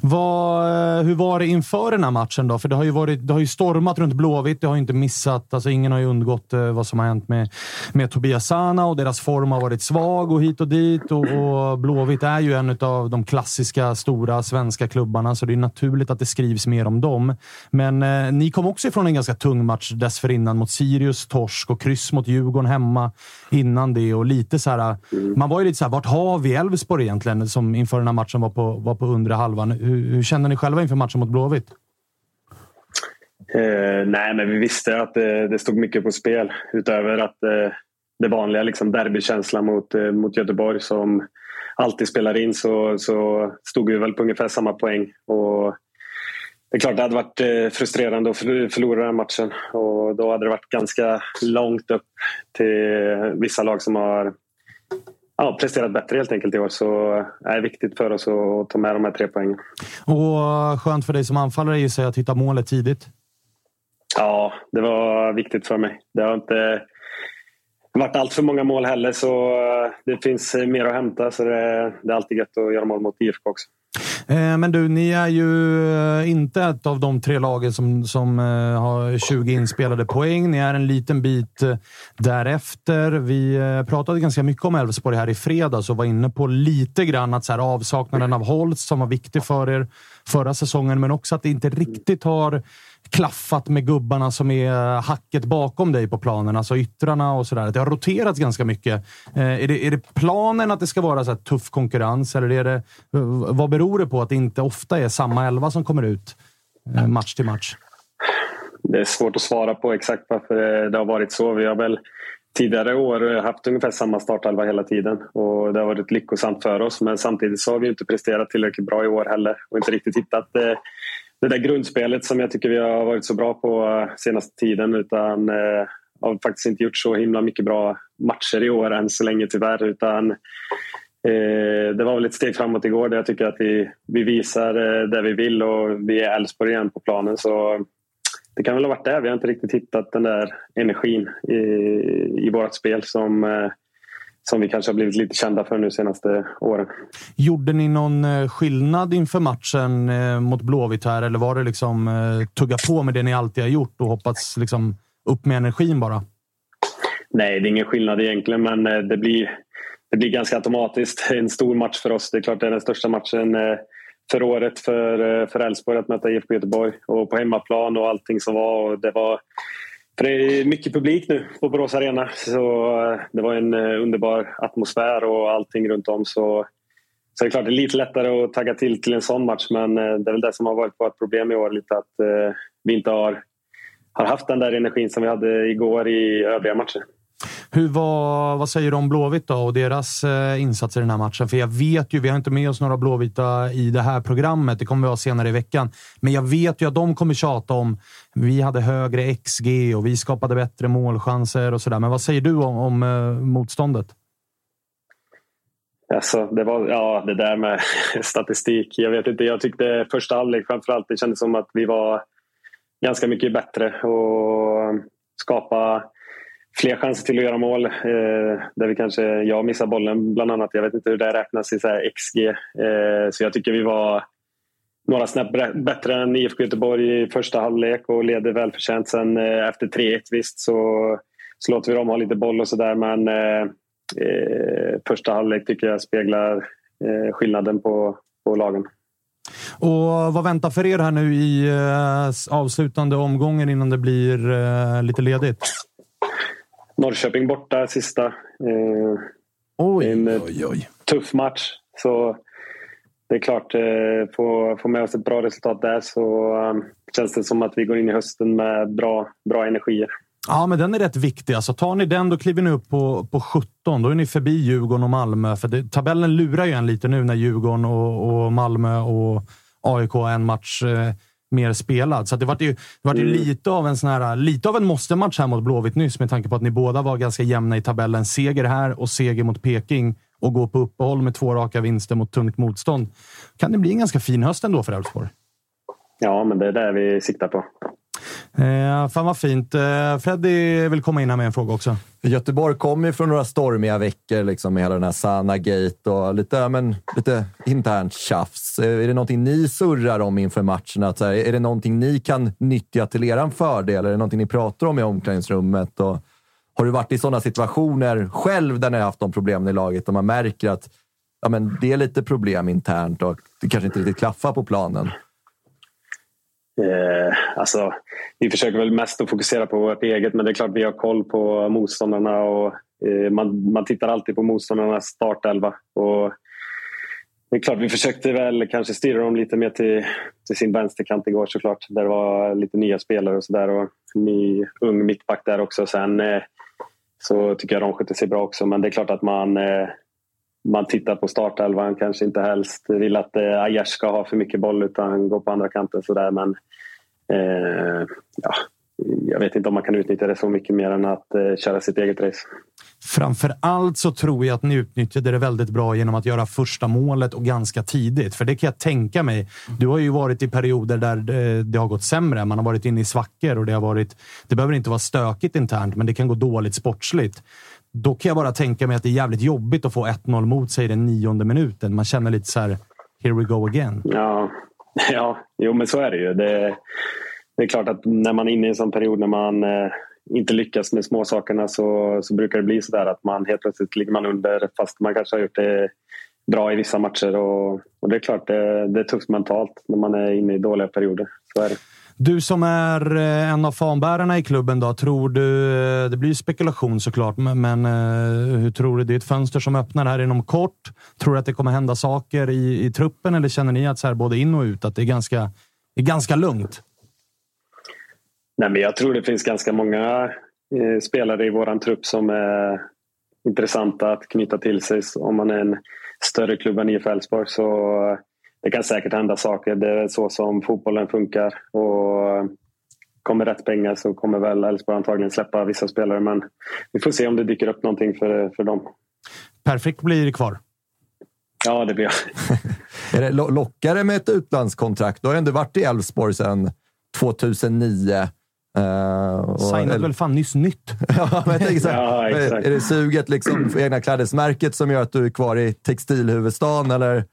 Vad, eh, hur var det inför den här matchen då? För det har ju, varit, det har ju stormat runt Blåvitt. Det har ju inte missat. Alltså ingen har ju undgått eh, vad som har hänt med, med Tobias Sana och deras form har varit svag och hit och dit. Och, och Blåvitt är ju en av de klassiska stora svenska klubbarna, så det är naturligt att det skrivs mer om dem. Men eh, ni kom också ifrån en ganska tung match dessförinnan mot Sirius, torsk och kryss mot Djurgården hemma innan det. Och lite så här, eh, Man var ju lite så här, vart har vi Elfsborg egentligen? Som inför den här matchen var på, var på undre halvan. Hur, hur känner ni själva inför matchen mot Blåvitt? Eh, nej, men vi visste att det, det stod mycket på spel. Utöver att eh, det vanliga liksom derbykänslan mot, eh, mot Göteborg som alltid spelar in så, så stod vi väl på ungefär samma poäng. Och det är klart det hade varit eh, frustrerande att förlora den matchen. Och då hade det varit ganska långt upp till vissa lag som har ja, presterat bättre helt enkelt i år. Så eh, det är viktigt för oss att ta med de här tre poängen. Och skönt för dig som anfallare gissar jag att hitta målet tidigt. Ja, det var viktigt för mig. Det har inte varit allt för många mål heller så eh, det finns eh, mer att hämta. Så det, det är alltid gött att göra mål mot IFK också. Eh, men du, ni är ju eh, inte ett av de tre lagen som, som eh, har 20 inspelade poäng. Ni är en liten bit därefter. Vi pratade ganska mycket om Elfsborg här i fredags och var inne på lite grann att så här, avsaknaden av Holst som var viktig för er förra säsongen, men också att det inte riktigt har klaffat med gubbarna som är hacket bakom dig på planen, alltså yttrarna och sådär. Det har roterats ganska mycket. Eh, är, det, är det planen att det ska vara så här tuff konkurrens eller är det, vad beror det på att det inte ofta är samma elva som kommer ut eh, match till match? Det är svårt att svara på exakt varför det har varit så. Vi har väl tidigare år haft ungefär samma startelva hela tiden och det har varit lyckosamt för oss. Men samtidigt så har vi inte presterat tillräckligt bra i år heller och inte riktigt hittat eh, det där grundspelet som jag tycker vi har varit så bra på eh, senaste tiden utan eh, har faktiskt inte gjort så himla mycket bra matcher i år än så länge tyvärr. Utan, eh, det var väl ett steg framåt igår där jag tycker att vi, vi visar eh, det vi vill och vi är Elfsborg igen på planen. Så det kan väl ha varit det. Vi har inte riktigt hittat den där energin i, i vårt spel som, eh, som vi kanske har blivit lite kända för nu senaste åren. Gjorde ni någon eh, skillnad inför matchen eh, mot Blåvitt här eller var det liksom eh, tugga på med det ni alltid har gjort och hoppats liksom upp med energin bara? Nej, det är ingen skillnad egentligen, men det blir, det blir ganska automatiskt en stor match för oss. Det är klart det är den största matchen för året för, för Elfsborg att möta IFK Göteborg och på hemmaplan och allting som var. Och det var för det är mycket publik nu på Borås Arena så eh, det var en eh, underbar atmosfär och allting runt om. Så, så det är klart det är lite lättare att tagga till till en sån match men eh, det är väl det som har varit vårt problem i år lite att vi inte har, har haft den där energin som vi hade igår i övriga matcher. Hur var, vad säger du om Blåvitt då och deras eh, insatser i den här matchen? För jag vet ju, vi har inte med oss några Blåvita i det här programmet. Det kommer vi ha senare i veckan. Men jag vet ju att de kommer tjata om vi hade högre XG och vi skapade bättre målchanser och sådär. Men vad säger du om, om eh, motståndet? Alltså, det, var, ja, det där med statistik. Jag vet inte. Jag tyckte första halvlek framförallt, det kändes som att vi var ganska mycket bättre och skapa fler chanser till att göra mål. Eh, där vi kanske, jag missar bollen bland annat. Jag vet inte hur det räknas i så här XG. Eh, så jag tycker vi var några snäpp bättre än IFK Göteborg i första halvlek och leder välförtjänt. Sen eh, efter 3-1 visst så, så låter vi dem ha lite boll och sådär men eh, eh, första halvlek tycker jag speglar eh, skillnaden på, på lagen. Och vad väntar för er här nu i eh, avslutande omgången innan det blir eh, lite ledigt? Norrköping borta sista. Eh, oj, en oj, oj. tuff match. Så det är klart, eh, få, få med oss ett bra resultat där så um, känns det som att vi går in i hösten med bra, bra energier. Ja, men den är rätt viktig. Alltså, tar ni den, då kliver ni upp på, på 17. Då är ni förbi Djurgården och Malmö. För det, tabellen lurar ju en lite nu när Djurgården och, och Malmö och AIK har en match eh, mer spelad. Så det var ju, det var ju Mm. lite av en sån här, lite av en måste-match här mot Blåvitt nyss med tanke på att ni båda var ganska jämna i tabellen. Seger här och seger mot Peking och gå på uppehåll med två raka vinster mot tungt motstånd. Kan det bli en ganska fin höst ändå för Elfsborg? Ja, men det är det vi siktar på. Eh, fan vad fint. Eh, Freddy vill komma in här med en fråga också. Göteborg kommer ju från några stormiga veckor liksom, med hela den här Sana-gate och lite, men, lite internt tjafs. Eh, Är det någonting ni surrar om inför matchen? Att, så här, är det någonting ni kan nyttja till er fördel? Är det någonting ni pratar om i omklädningsrummet? Och, har du varit i sådana situationer själv där ni har haft de problemen i laget och man märker att ja, men, det är lite problem internt och det kanske inte riktigt klaffar på planen? Eh, alltså, vi försöker väl mest att fokusera på vårt eget men det är klart vi har koll på motståndarna och eh, man, man tittar alltid på motståndarnas startelva. Och det är klart vi försökte väl kanske styra dem lite mer till, till sin vänsterkant igår såklart. Där det var lite nya spelare och sådär och ny ung mittback där också. Sen eh, så tycker jag de skötte sig bra också men det är klart att man eh, man tittar på startelvan, kanske inte helst vill att eh, Aiesh ska ha för mycket boll utan gå på andra kanten sådär. Men eh, ja, jag vet inte om man kan utnyttja det så mycket mer än att eh, köra sitt eget race. Framför allt så tror jag att ni utnyttjade det väldigt bra genom att göra första målet och ganska tidigt. För det kan jag tänka mig. Du har ju varit i perioder där det, det har gått sämre. Man har varit inne i svackor och det har varit... Det behöver inte vara stökigt internt, men det kan gå dåligt sportsligt. Då kan jag bara tänka mig att det är jävligt jobbigt att få 1-0 mot sig i den nionde minuten. Man känner lite så här, here we go again. Ja, ja jo, men så är det ju. Det, det är klart att när man är inne i en sån period när man eh, inte lyckas med småsakerna så, så brukar det bli så där att man helt plötsligt ligger man under fast man kanske har gjort det bra i vissa matcher. Och, och det är klart, det, det är tufft mentalt när man är inne i dåliga perioder. Så är det. Du som är eh, en av fanbärarna i klubben, då, tror du... Eh, det blir spekulation såklart, men, eh, hur tror du? Det är ett fönster som öppnar här inom kort. Tror du att det kommer hända saker i, i truppen eller känner ni att så här, både in och ut, att det är ganska, det är ganska lugnt? Nej, men jag tror det finns ganska många eh, spelare i våran trupp som är intressanta att knyta till sig om man är en större klubb än IF Elfsborg. Så det kan säkert hända saker. Det är så som fotbollen funkar. Och kommer rätt pengar så kommer väl Elfsborg antagligen släppa vissa spelare. Men vi får se om det dyker upp någonting för, för dem. Perfekt blir kvar. Ja, det blir jag. Är det lo- lockare med ett utlandskontrakt? Du har ju ändå varit i Elfsborg sedan 2009. Uh, och- Signat väl fan nyss nytt? Ja, men jag så här, Ja, är, exakt. är det suget liksom för egna klädesmärket som gör att du är kvar i textilhuvudstaden eller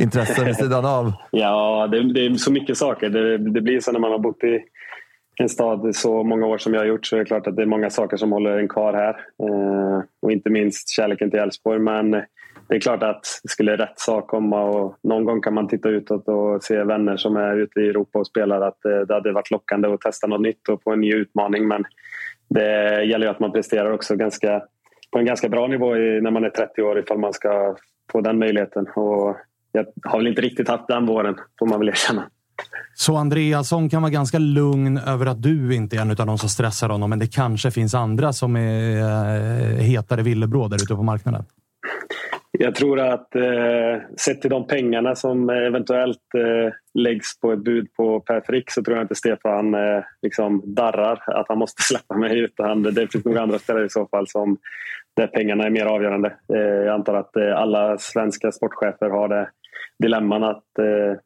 intressen vid sidan av? Ja, det, det är så mycket saker. Det, det blir så när man har bott i en stad så många år som jag har gjort så är det klart att det är många saker som håller en kvar här. Eh, och inte minst kärleken till Elfsborg. Men det är klart att skulle rätt sak komma och någon gång kan man titta utåt och se vänner som är ute i Europa och spelar att eh, det hade varit lockande att testa något nytt och få en ny utmaning. Men det gäller ju att man presterar också ganska, på en ganska bra nivå när man är 30 år ifall man ska få den möjligheten. Och jag har väl inte riktigt haft den våren, får man väl erkänna. Så Andreasson kan vara ganska lugn över att du inte är en av de som stressar honom, men det kanske finns andra som är eh, hetare villebråd där ute på marknaden. Jag tror att eh, sett till de pengarna som eventuellt eh, läggs på ett bud på Per Frick så tror jag inte Stefan eh, liksom darrar att han måste släppa mig. Utan det finns nog andra spelare i så fall som där pengarna är mer avgörande. Eh, jag antar att eh, alla svenska sportchefer har det dilemman att eh,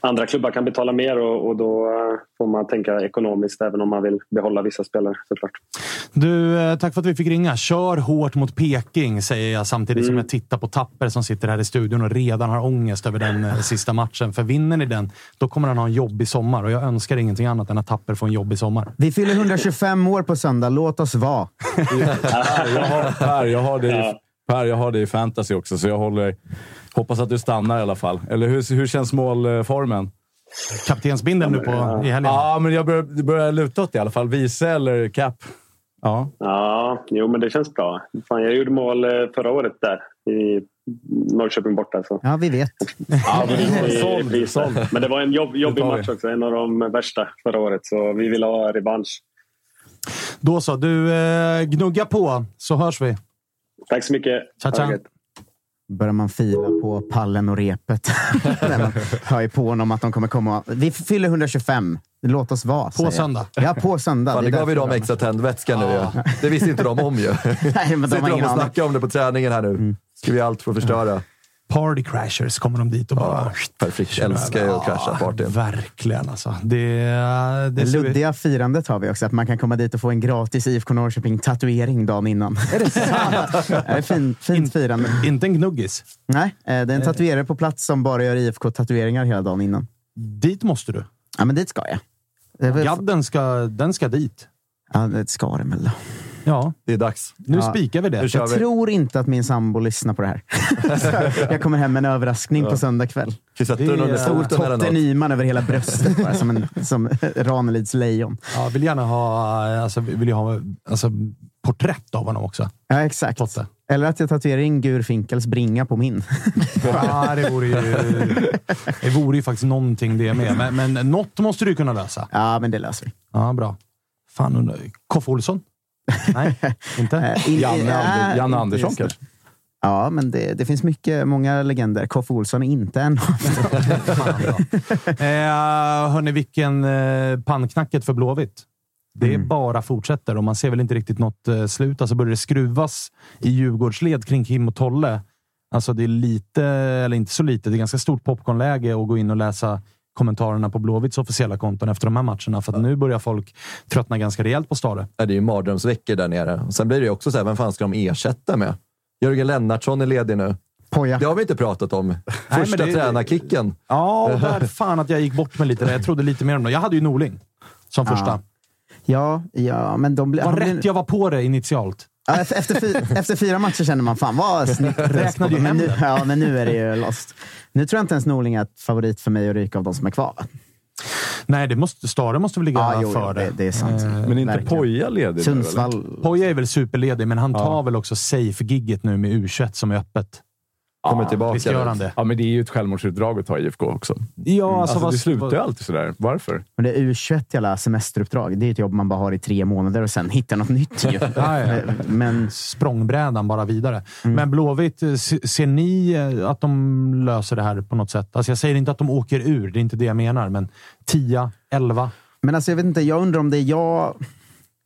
andra klubbar kan betala mer och, och då eh, får man tänka ekonomiskt även om man vill behålla vissa spelare såklart. Du, eh, tack för att vi fick ringa. Kör hårt mot Peking, säger jag samtidigt som jag tittar på Tapper som sitter här i studion och redan har ångest över den eh, sista matchen. För vinner ni den, då kommer han ha en jobbig sommar och jag önskar ingenting annat än att Tapper får en jobbig sommar. Vi fyller 125 år på söndag. Låt oss vara. jag har, jag har det. Per, jag har det i fantasy också, så jag håller, hoppas att du stannar i alla fall. Eller hur, hur känns målformen? Kaptensbindeln nu på, i helgen. Ja, men jag börjar, det börjar luta åt i alla fall. Vice eller cap? Ja. Ja, jo men det känns bra. Fan, jag gjorde mål eh, förra året där i Norrköping borta. Så. Ja, vi vet. Ja, det blir Såld, såld. Men det var en jobb, jobbig Det match också. En av de värsta förra året. Så vi vill ha revansch. Då så. Du, eh, gnugga på så hörs vi. Tack så mycket. Tja. gött. börjar man fila på pallen och repet. När man hör ju på honom att de kommer komma. Vi fyller 125. Låt oss vara. säger jag. söndag. Ja, på söndag. Fan, Det gav ju därför dem de- extra tändvätska nu ju. Det visste inte de om ju. Nej, men de Sitter de och snackar om det på träningen här nu. Ska vi allt för att förstöra. Party crashers kommer de dit och bara... Perfekt. Älskar ju att crasha partyn. Verkligen alltså. Det, det Det luddiga firandet har vi också. Att man kan komma dit och få en gratis IFK Norrköping-tatuering dagen innan. Är det sant? det är fint, fint firande. Inte en gnuggis. Nej, eh, det är en tatuerare på plats som bara gör IFK-tatueringar hela dagen innan. Dit måste du. Ja, men dit ska jag. Gadden ska, den ska dit. Ja, det ska den väl. Ja, Det är dags. nu Ja. spikar vi det. Jag vi. tror inte att min sambo lyssnar på det här. Jag kommer hem med en överraskning på söndag kväll. Det är under Stor foten eller Totte något? Nyman över hela bröstet, bara, som, en, som Ranelids lejon. Ja, vill gärna ha, alltså, vill jag ha alltså, porträtt av honom också. Ja, exakt. Totte. Eller att jag tatuerar in Gur Finkels bringa på min. Ja, det vore ju, det vore ju faktiskt någonting det med. Men, men något måste du kunna lösa. Ja, men det löser vi. Ja, bra. Fan, Koffe Olsson? Nej, inte? Eh, Janne, Ander, Janne Andersson kanske? Ja, men det, det finns mycket, många legender. Koffe Olsson är inte en av dem. Eh, hörni, vilken eh, pannknacket för Blåvitt. Det Mm. bara fortsätter och man ser väl inte riktigt något eh, slut. Alltså börjar det skruvas i Djurgårdsled kring Kim och Tolle. Alltså det är lite, eller inte så lite, det är ganska stort popcornläge att gå in och läsa kommentarerna på Blåvitts officiella konton efter de här matcherna. För att nu börjar folk tröttna ganska rejält på Stare. Ja, det är ju mardrömsveckor där nere. Sen blir det ju också så här, vem fan ska de ersätta med? Jörgen Lennartsson är ledig nu. Poja. Det har vi inte pratat om. Första det- tränarkicken. Ja, där fan att jag gick bort med lite där. Jag trodde lite mer om det. Jag hade ju Norling som Ja. första. Ja, ja, men de blir... Vad rätt jag var på det initialt. Ja, efter, efter, fy, efter fyra matcher känner man fan vad snyggt. Räknade men nu, ja, men nu är det ju lost. Nu tror jag inte ens Norling är ett favorit för mig att ryka av de som är kvar. Nej, det måste, Stare måste väl ligga Ja, jo, det, det är sant. Eh, Men inte Verkligen. Poja ledig? Sundsvall. Poja är väl superledig, men han tar Ja. väl också safe-gigget nu med U21 som är öppet. Kommer tillbaka. Visst gör han det? Ja, men det är ju ett självmordsutdrag att ta IFK också. Ja, Alltså, vad- det slutar ju alltid sådär. Varför? Men det är U21 jävla semesteruppdrag. Det är ett jobb man bara har i tre månader och sen hittar något nytt. Ju. Ja, ja. Men Språngbrädan bara vidare. Mm. Men Blåvitt, eh, se- ser ni eh, att de löser det här på något sätt? Alltså jag säger inte att de åker ur, det är inte det jag menar, men 10, 11. Men alltså, jag vet inte, jag undrar om det är jag...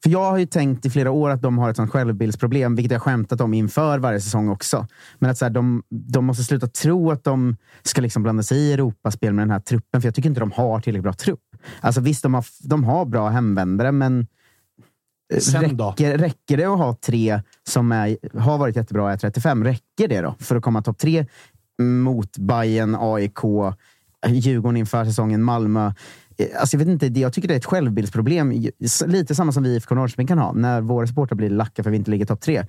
För jag har ju tänkt i flera år att de har ett sånt självbildsproblem, vilket jag skämtat om inför varje säsong också. Men att så här, de, de måste sluta tro att de ska liksom blanda sig i Europaspel med den här truppen, för jag tycker inte de har tillräckligt bra trupp. Alltså visst, de har, de har bra hemvändare, men eh, räcker, räcker det att ha tre som är, har varit jättebra i 35? Räcker det då för att komma topp tre mot Bayern, AIK, Djurgården inför säsongen, Malmö? Eh, alltså jag, vet inte, jag tycker det är ett självbildsproblem. Lite samma som vi i IFK Norrköping kan ha, när våra supportrar blir lacka för att vi inte ligger topp tre.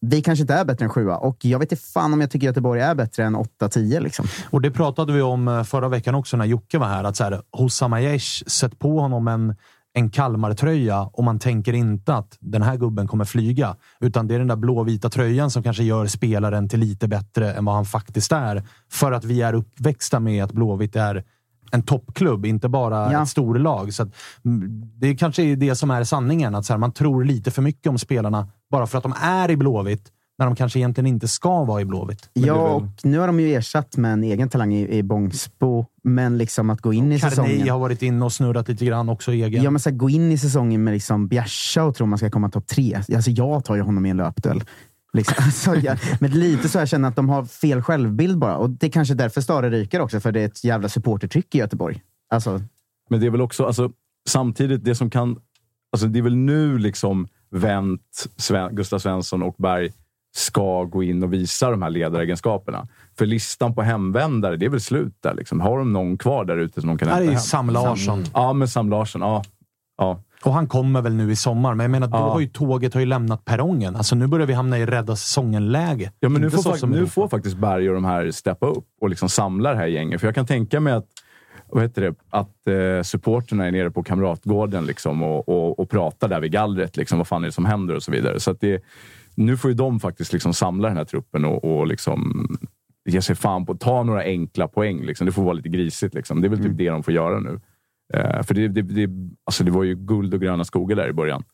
Vi kanske inte är bättre än sjua och jag vet inte fan om jag tycker Göteborg är bättre än 8-10. Liksom. Och det pratade vi om eh, förra veckan också när Jocke var här. Att så här, Hossam Aiesh, sätt på honom en, en Kalmar-tröja och man tänker inte att den här gubben kommer flyga. Utan det är den där blåvita tröjan som kanske gör spelaren till lite bättre än vad han faktiskt är. För att vi är uppväxta med att Blåvitt är en toppklubb, inte bara Ja. ett storlag. Så att, mm, det kanske är det som är sanningen. Att så här, man tror lite för mycket om spelarna bara för att de är i Blåvitt, när de kanske egentligen inte ska vara i Blåvitt. Ja, och nu har de ju ersatt med en egen talang i, i Bångsbo, men liksom att gå in i Carney säsongen... har varit inne och snurrat lite grann också egen. Ja, men så här, gå in i säsongen med liksom Bjärsa och tro man ska komma topp tre. Alltså, jag tar ju honom i en löpduell. Liksom. Alltså, jag, men lite så jag känner att de har fel självbild bara. Och det är kanske därför Stare ryker också, för det är ett jävla supportertryck i Göteborg. Alltså, Men det är väl också, alltså, samtidigt, det som kan... Alltså, det är väl nu liksom Wendt, Sven, Gustav Svensson och Berg ska gå in och visa de här ledaregenskaperna. För listan på hemvändare, det är väl slut där. Liksom. Har de någon kvar där ute som de kan Här är hämta ju hem? Sam Larsson. Ja, men Sam Larsson. Ja. ja. Och han kommer väl nu i sommar, men jag menar, då Ja. har ju tåget har ju lämnat perrongen. Alltså nu börjar vi hamna i rädda säsongen-läge. Ja, men nu får, så fak- som nu får faktiskt Berg och de här steppa upp och liksom samla det här gänget. För jag kan tänka mig att, vad heter det, att eh, supporterna är nere på Kamratgården liksom och, och, och pratar där vid gallret. Liksom, vad fan är det som händer och så vidare. Så det, nu får ju de faktiskt liksom samla den här truppen och, och liksom ge sig fan på att ta några enkla poäng. Liksom. Det får vara lite grisigt. Liksom. Det är väl typ det de får göra nu. Eh, för det, det, det, alltså det var ju guld och gröna skogar där i början.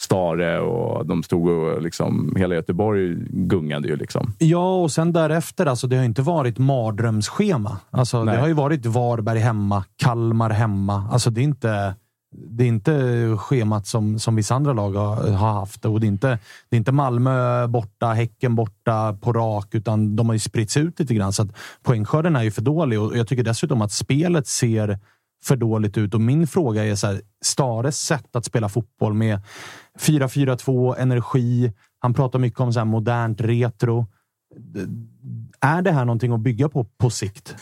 Stare och de stod och liksom, hela Göteborg gungade ju. Liksom. Ja, och sen därefter, alltså, det har inte varit mardrömsschema. Alltså, det har ju varit Varberg hemma, Kalmar hemma. Alltså, det är inte, det är inte schemat som, som vissa andra lag har, har haft. Och det, är inte, det är inte Malmö borta, Häcken borta på rak, utan de har ju spritts ut lite grann. Så att poängskörden är ju för dålig och jag tycker dessutom att spelet ser för dåligt ut. Och min fråga är så här, Stares sätt att spela fotboll med 4-4-2, energi. Han pratar mycket om så här modernt retro. Är det här någonting att bygga på på sikt?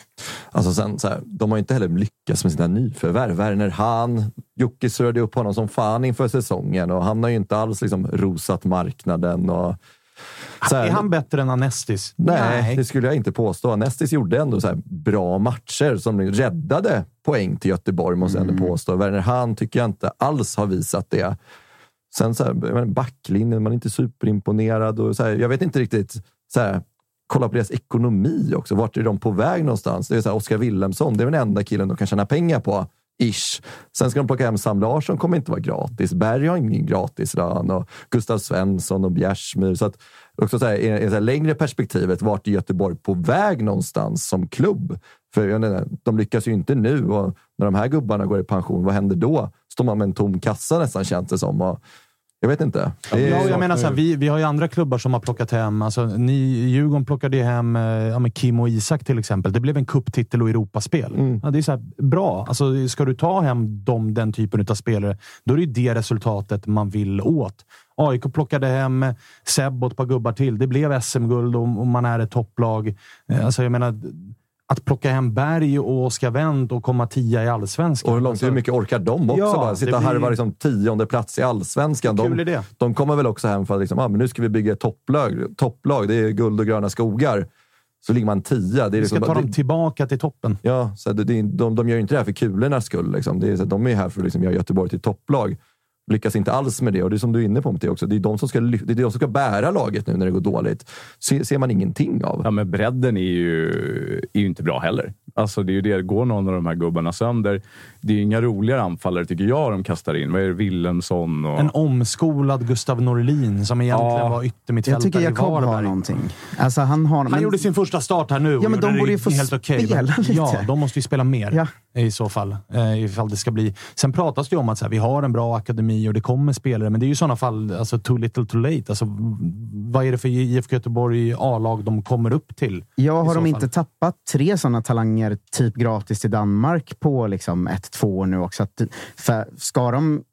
Alltså sen, så här, de har inte heller lyckats med sina nyförvärv. Werner Hahn, Jocke surrade upp honom som fan inför säsongen och han har ju inte alls liksom rosat marknaden. Och, så här, Är han bättre än Anestis? Nej, det skulle jag inte påstå. Nestis gjorde ändå så bra matcher som räddade poäng till Göteborg, måste jag ändå påstå. Werner Hahn tycker jag inte alls har visat det. Sen så här, backlinjen, man är inte superimponerad. Och så här, jag vet inte riktigt. Så här, kolla på deras ekonomi också. Vart är de på väg någonstans? Det är så Oskar Wilhelmsson, det är den enda killen de kan tjäna pengar på. Ish. Sen ska de plocka hem Sam Larsson, kommer inte vara gratis. Berg har ingen gratis lön. och Gustav Svensson och Bjärsmyr. Så att, också så här, i i det här längre perspektivet, vart är Göteborg på väg någonstans som klubb? För jag menar, de lyckas ju inte nu och när de här gubbarna går i pension, vad händer då? Står man med en tom kassa nästan känns det som. Och, jag vet inte. Ja, jag menar så här, vi, vi har ju andra klubbar som har plockat hem. Alltså, ni, Djurgården plockade hem eh, ja, Kim och Isak till exempel. Det blev en kupptitel och Europaspel. Mm. Ja, det är så här, bra. Alltså, ska du ta hem dem, den typen av spelare, då är det ju det resultatet man vill åt. AIK plockade hem Seb och ett par gubbar till. Det blev SM-guld och, och man är ett topplag. Eh, Alltså, jag menar, att plocka hem Berg och Oskar Wendt och komma tia i allsvenskan. Och hur långt, Alltså, hur mycket orkar de också? Ja, bara sitta och det blir- harva liksom tionde plats i allsvenskan. De, det? de kommer väl också hem för att liksom, ah, men nu ska vi bygga ett topplag. topplag. Det är guld och gröna skogar. Så ligger man tia. Det är vi ska liksom, ta det, dem tillbaka till toppen. Ja, så det, det, de, de gör ju inte det här för kulornas skull. Liksom. Det är, så de är här för att liksom, göra Göteborg till topplag. Lyckas inte alls med det. Och det är som du är inne på Matteo också. Det är de som ska, det är de som ska bära laget nu när det går dåligt. Se, ser man ingenting av. Ja, men bredden är ju, är ju inte bra heller. Alltså, det är ju det. Går någon av de här gubbarna sönder, det är inga roligare anfallare tycker jag de kastar in. Vad är det? Och... En omskolad Gustav Norlin som egentligen Ja. var Jag yttermittfältare tycker i Jakob har någonting. Alltså, han har, Han men- gjorde sin första start här nu. och Ja, men de det borde ju få helt okej. lite. Ja, de måste ju spela mer Ja. i så fall. Eh, ifall det ska bli. Sen pratas det ju om att så här, vi har en bra akademi och det kommer spelare, men det är ju i sådana fall alltså, too little too late. Alltså, vad är det för IFK Göteborg A-lag de kommer upp till? Ja, har de fall? inte tappat tre sådana talanger typ gratis till Danmark på liksom ett, två år nu också? Att, för ska de,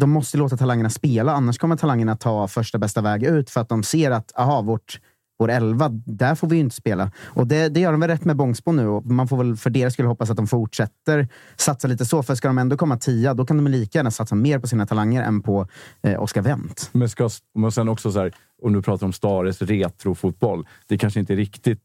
de måste låta talangerna spela, annars kommer talangerna ta första bästa väg ut för att de ser att aha, vårt, vår elva, där får vi ju inte spela. Och det, det gör de väl rätt med Bångsbo nu och man får väl för deras skull hoppas att de fortsätter satsa lite så. För ska de ändå komma tia, då kan de lika gärna satsa mer på sina talanger än på eh, Oskar Wendt. Men, ska, men sen också så här, om du pratar om Stares retrofotboll. Det kanske inte är riktigt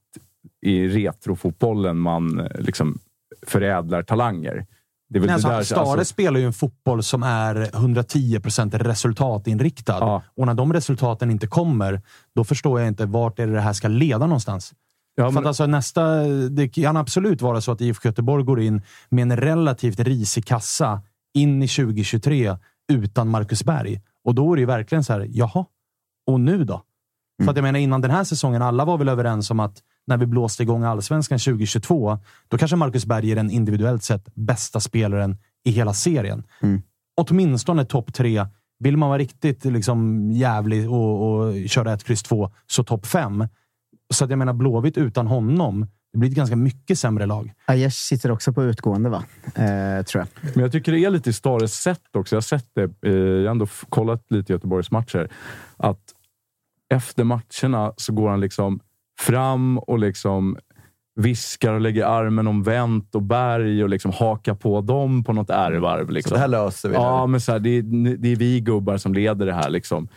i retrofotbollen man eh, liksom förädlar talanger. Det är väl det alltså, där, Stare alltså, spelar ju en fotboll som är 110% resultatinriktad. Ja. Och när de resultaten inte kommer, då förstår jag inte vart är det, det här ska leda någonstans. ja, men, alltså nästa, det kan absolut vara så att IFK Göteborg går in med en relativt risig kassa in i 2023 utan Marcus Berg. Och då är det ju verkligen så här, jaha, och nu då? För att jag menar, innan den här säsongen, alla var väl överens om att när vi blåste igång allsvenskan 2022, då kanske Marcus Berg är den individuellt sett bästa spelaren i hela serien. Mm. Åtminstone topp tre. Vill man vara riktigt liksom jävlig och, och köra ett kryss två, så topp fem. Så att jag menar, Blåvitt utan honom, det blir ett ganska mycket sämre lag. Aiesh sitter också på utgående, va? Eh, tror jag. men jag tycker det är lite i Stares sätt också. Jag har sett det. eh, Jag har ändå kollat lite Göteborgs matcher. Att efter matcherna så går han liksom fram och liksom viskar och lägger armen om Wendt och Berg och liksom hakar på dem på något ärvarv. Så Liksom. det här löser vi. Ja, men så här, det, är, det är vi gubbar som leder det här. Liksom.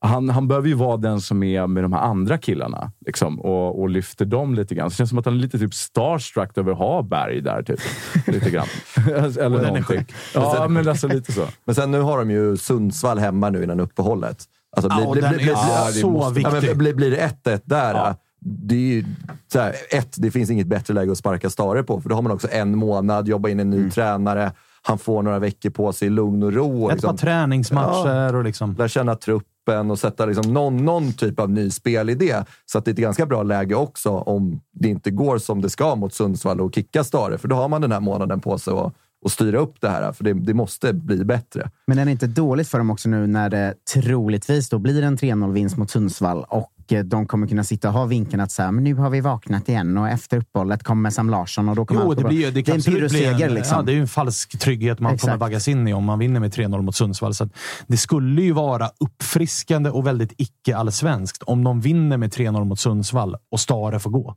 Han, han behöver ju vara den som är med de här andra killarna liksom, och, och lyfter dem lite grann. Så det känns som att han är lite typ starstruck över att ha Berg där. Typ. lite grann. Eller den är någonting. sjuk. Ja, men alltså lite så. Men sen nu har de ju Sundsvall hemma nu innan uppehållet. Alltså, Ja, och den är ja, det så Ja, viktig. men blir, blir det 1-1 där, Ja. Det är så här, ett, det finns inget bättre läge att sparka Stare på, för då har man också en månad, jobba in en ny tränare. Han får några veckor på sig i lugn och ro. Och Ett par träningsmatcher och liksom... Lära känna truppen och sätta liksom någon, någon typ av ny spelidé. Så att det är ett ganska bra läge också om det inte går som det ska mot Sundsvall och kicka Stare. För då har man den här månaden på sig att och styra upp det här. För det, det måste bli bättre. Men är det inte dåligt för dem också nu när det troligtvis då blir en 3-0-vinst mot Sundsvall och eh, de kommer kunna sitta och ha vinkeln att så här, men nu har vi vaknat igen och efter uppehållet kommer Sam Larsson och då kommer Jo, allt det, blir, det, det är en pyroseger. Liksom. Ja, det är ju en falsk trygghet man kommer Exakt. vaggas in i om man vinner med 3-0 mot Sundsvall. Så att det skulle ju vara uppfriskande och väldigt icke-allsvenskt om de vinner med 3-0 mot Sundsvall och Stare får gå.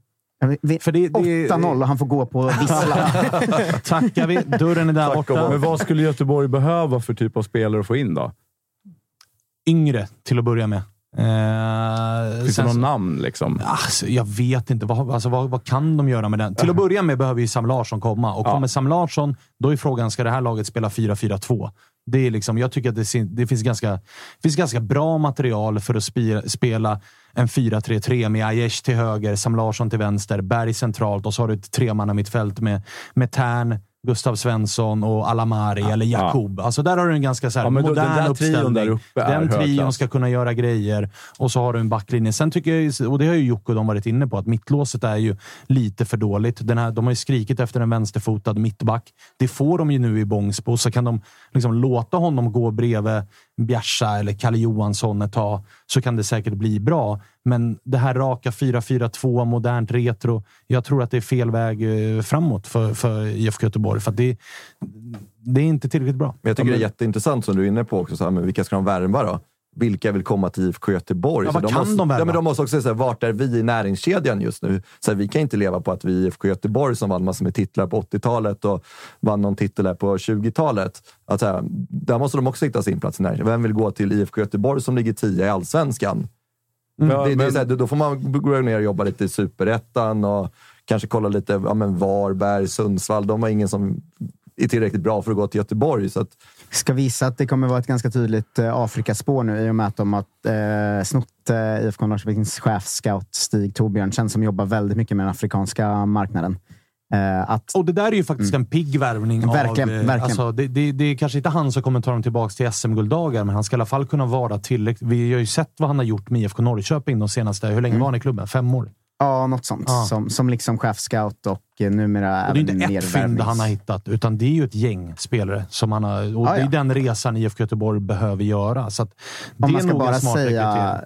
För det- det- 8-0 och han får gå på vissla. Tackar vi. Dörren är där borta. Men vad skulle Göteborg behöva för typ av spelare att få in då? Yngre till att börja med. Eh, Finns det så- namn liksom? Alltså, jag vet inte. Vad, alltså, vad, vad kan de göra med den? Till att börja med behöver ju Sam Larsson komma. Och Ja. kommer Sam Larsson, då är frågan, ska det här laget spela 4-4-2? Det är liksom, jag tycker att det, det finns, ganska, finns ganska bra material för att spira, spela en 4-3-3 med Aiesh till höger, Sam Larsson till vänster, Berg centralt och så har du ett tremanna mittfält med, med Tern, Gustav Svensson och Alamari eller Jakob. Alltså där har du en ganska så här Ja, modern den där uppställning. där uppe är den trion klass. ska kunna göra grejer och så har du en backlinje. Sen tycker jag, och det har ju Jocke och de varit inne på, att mittlåset är ju lite för dåligt. Den här, de har ju skrikit efter en vänsterfotad mittback. Det får de ju nu i Bångsbo, så kan de liksom låta honom gå bredvid Bjärsa eller Kalle Johansson ett tag, så kan det säkert bli bra. Men det här raka 4-4-2, modernt retro. Jag tror att det är fel väg eh, framåt för, för IFK Göteborg. För det, det är inte tillräckligt bra. Men jag tycker det är jätteintressant som du är inne på också. Så här, men vilka ska de värva då? Vilka vill komma till IFK Göteborg? Ja, vad kan måste, de värva? Ja, men de måste också säga, vart är vi i näringskedjan just nu? Så här, vi kan inte leva på att vi är IFK Göteborg som vann massor med titlar på 80-talet och vann någon titel här på 20-talet. Att, så här, där måste de också hitta sin plats i näringskedjan. Vem vill gå till IFK Göteborg som ligger 10 i allsvenskan? Mm. det, det men- så här, då får man gå ner och jobba lite i superettan och kanske kolla lite ja, men Varberg, Sundsvall. De har ingen som är tillräckligt bra för att gå till Göteborg. Så att, Ska visa att det kommer vara ett ganska tydligt eh, Afrikaspår nu i och med att de har eh, snott eh, IFK Norrköpings chefscout Stig Torbjörnsen som jobbar väldigt mycket med den afrikanska marknaden. Eh, att, Och det där är ju faktiskt en pigg värvning. Verkligen, av, eh, verkligen. Alltså, det, det, det är kanske inte han som kommer ta dem tillbaka till SM-gulddagar, men han ska i alla fall kunna vara tillräckligt... Vi har ju sett vad han har gjort med IFK Norrköping de senaste... Hur länge var han i klubben? Fem år? Ja, något sånt. Ja. Som, som liksom chefscout och eh, numera Och det är även inte mer ett fynd han har hittat, utan det är ju ett gäng spelare som han har... Och Ja, det är ja. den resan IFK Göteborg behöver göra. Så att det Om man är ska bara säga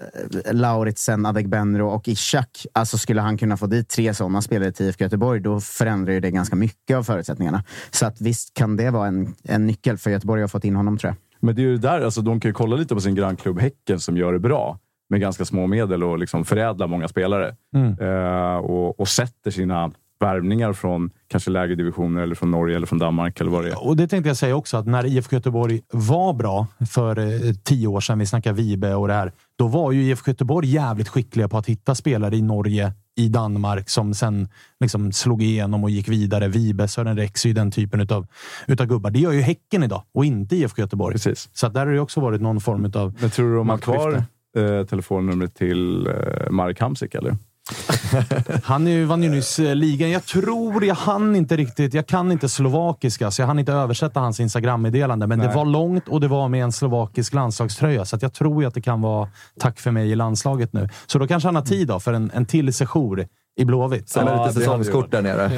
Lauritsen, Adegbenro och Ishak. Alltså skulle han kunna få dit tre sådana spelare till IFK Göteborg, då förändrar ju det ganska mycket av förutsättningarna. Så att visst kan det vara en, en nyckel för Göteborg har fått in honom tror jag. Men det är ju det där, alltså, de kan ju kolla lite på sin grannklubb Häcken som gör det bra med ganska små medel och liksom förädlar många spelare. Mm. Eh, och, och sätter sina värvningar från kanske lägre divisioner eller från Norge eller från Danmark eller vad det är. Och det tänkte jag säga också, att när IFK Göteborg var bra för eh, tio år sedan, vi snackar Vibe och det här, då var ju IFK Göteborg jävligt skickliga på att hitta spelare i Norge, i Danmark, som sen liksom slog igenom och gick vidare. Vibe, Sören ju den typen utav, utav gubbar. Det gör ju Häcken idag och inte IFK Göteborg. Precis. Så där har det också varit någon form av Men tror du de har kvar eh, telefonnumret till eh, Marek Hamsik eller? Han är ju, vann ju nyss eh, ligan. Jag tror, jag hann inte riktigt, jag kan inte slovakiska, så jag hann inte översätta hans Instagram-meddelande. Men det Nej. var långt och det var med en slovakisk landslagströja, så jag tror att det kan vara tack för mig i landslaget nu. Så då kanske han har tid då för en, en till sejour i Blåvitt. Sälja Ja, lite säsongskort där nere.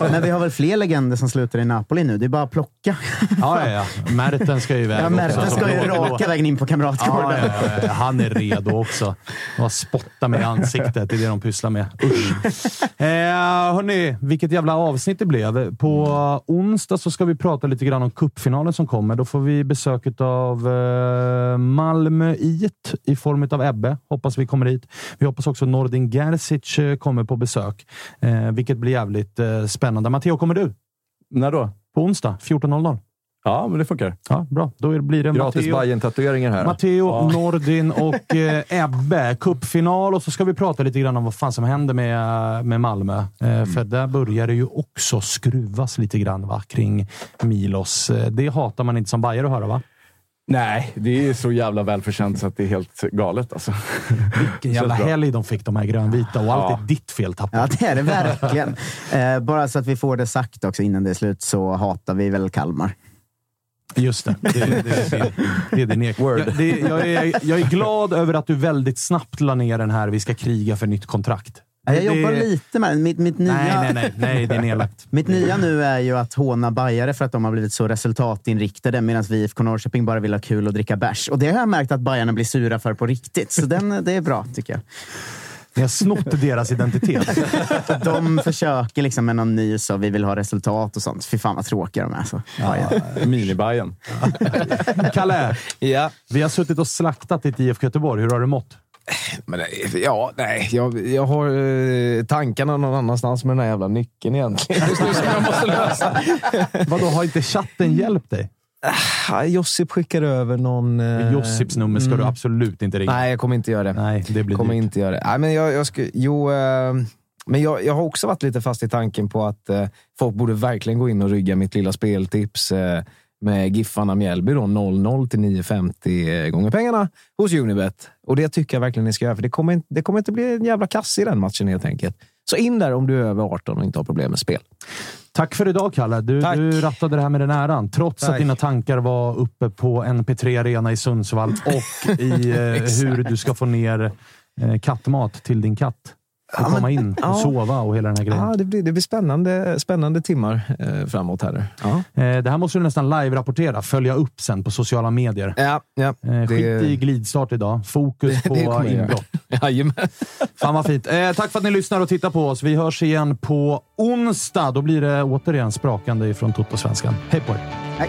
Men vi har väl fler legender som slutar i Napoli nu. Det är bara att plocka. Ja, ja, ja. Merten ska ju iväg Ja, också. Merten ska ju raka vägen in på Ja, Kamratgården. ja, ja, ja. Han är redo också. Och spotta mig i ansiktet, det är det de pysslar med. Usch. Eh, hörni, vilket jävla avsnitt det blev. På onsdag så ska vi prata lite grann om cupfinalen som kommer. Då får vi besök av eh, Malmö IT i form av Ebbe. Hoppas vi kommer hit. Vi hoppas också Nordin Gerzic eh, kommer på besök, eh, vilket blir jävligt eh, spännande. Matteo, kommer du? När då? På onsdag 14.00. Ja, men det funkar. Ja, bra. Då blir det Gratis Matteo. bayern tatueringar här. Matteo, Nordin och eh, Ebbe. Cupfinal och så ska vi prata lite grann om vad fan som händer med, med Malmö. Eh, För där börjar det ju också skruvas lite grann va, kring Milos. Eh, det hatar man inte som bajare att höra va? Nej, det är så jävla välförtjänt så att det är helt galet. Alltså. Vilken jävla helg de fick, de här grönvita. Och allt Ja. är ditt fel, Tapper. Ja, det är det verkligen. Eh, bara så att vi får det sagt också innan det är slut så hatar vi väl Kalmar. Just det. Det, det, det, det är din egen. Jag, det, jag, är, jag är glad över att du väldigt snabbt la ner den här “Vi ska kriga för nytt kontrakt”. Ja, Jag Det- jobbar lite med den. Mitt, mitt nya... Nej, nej, nej, nej, det är nedlagt. Mitt nya nu är ju att håna bajare för att de har blivit så resultatinriktade medan vi i IFK Norrköping bara vill ha kul och dricka bärs. Och det har jag märkt att bajarna blir sura för på riktigt. Så den, det är bra, tycker jag. Ni har snott deras identitet. De försöker liksom med någon ny så vi vill ha resultat och sånt. Fy fan vad tråkiga de är. Så. Minibajen. Kalle, Ja. vi har suttit och slaktat ditt IFK Göteborg. Hur har du mått? Men, ja, nej. Jag, jag har eh, tankarna någon annanstans med den här jävla nyckeln egentligen. Just nu som jag måste lösa. Vadå, har inte chatten hjälpt dig? Ah, Josip skickar över någon... Eh, Josips nummer ska du mm. absolut inte ringa. Nej, jag kommer inte göra det. Nej, det blir kommer dyrt. inte göra det. Nej, men jag, jag sku, jo, eh, men jag, jag har också varit lite fast i tanken på att eh, folk borde verkligen gå in och rygga mitt lilla speltips eh, med Giffarna Mjällby. då, 0-0 till 9,50 gånger pengarna hos Unibet. Och det tycker jag verkligen ni ska göra, för det kommer, inte- det kommer inte bli en jävla kasse i den matchen helt enkelt. Så in där om du är över 18 och inte har problem med spel. Tack för idag, Kalle. Du, Tack. du rattade det här med den äran. Trots att Tack. dina tankar var uppe på NP3 Arena i Sundsvall och i eh, hur du ska få ner eh, kattmat till din katt. Men- komma in och sova och hela den här grejen. Ja, det blir, det blir spännande, spännande timmar eh, framåt här. Ja. Eh, det här måste du nästan live-rapportera. Följa upp sen på sociala medier. Ja, ja, Eh, skit i glidstart idag. Fokus på det inbrott. Jajamän. Fan vad fint. Eh, tack för att ni lyssnar och tittar på oss. Vi hörs igen på onsdag. Då blir det återigen sprakande från Toto-svenskan. Hej på er! Hej.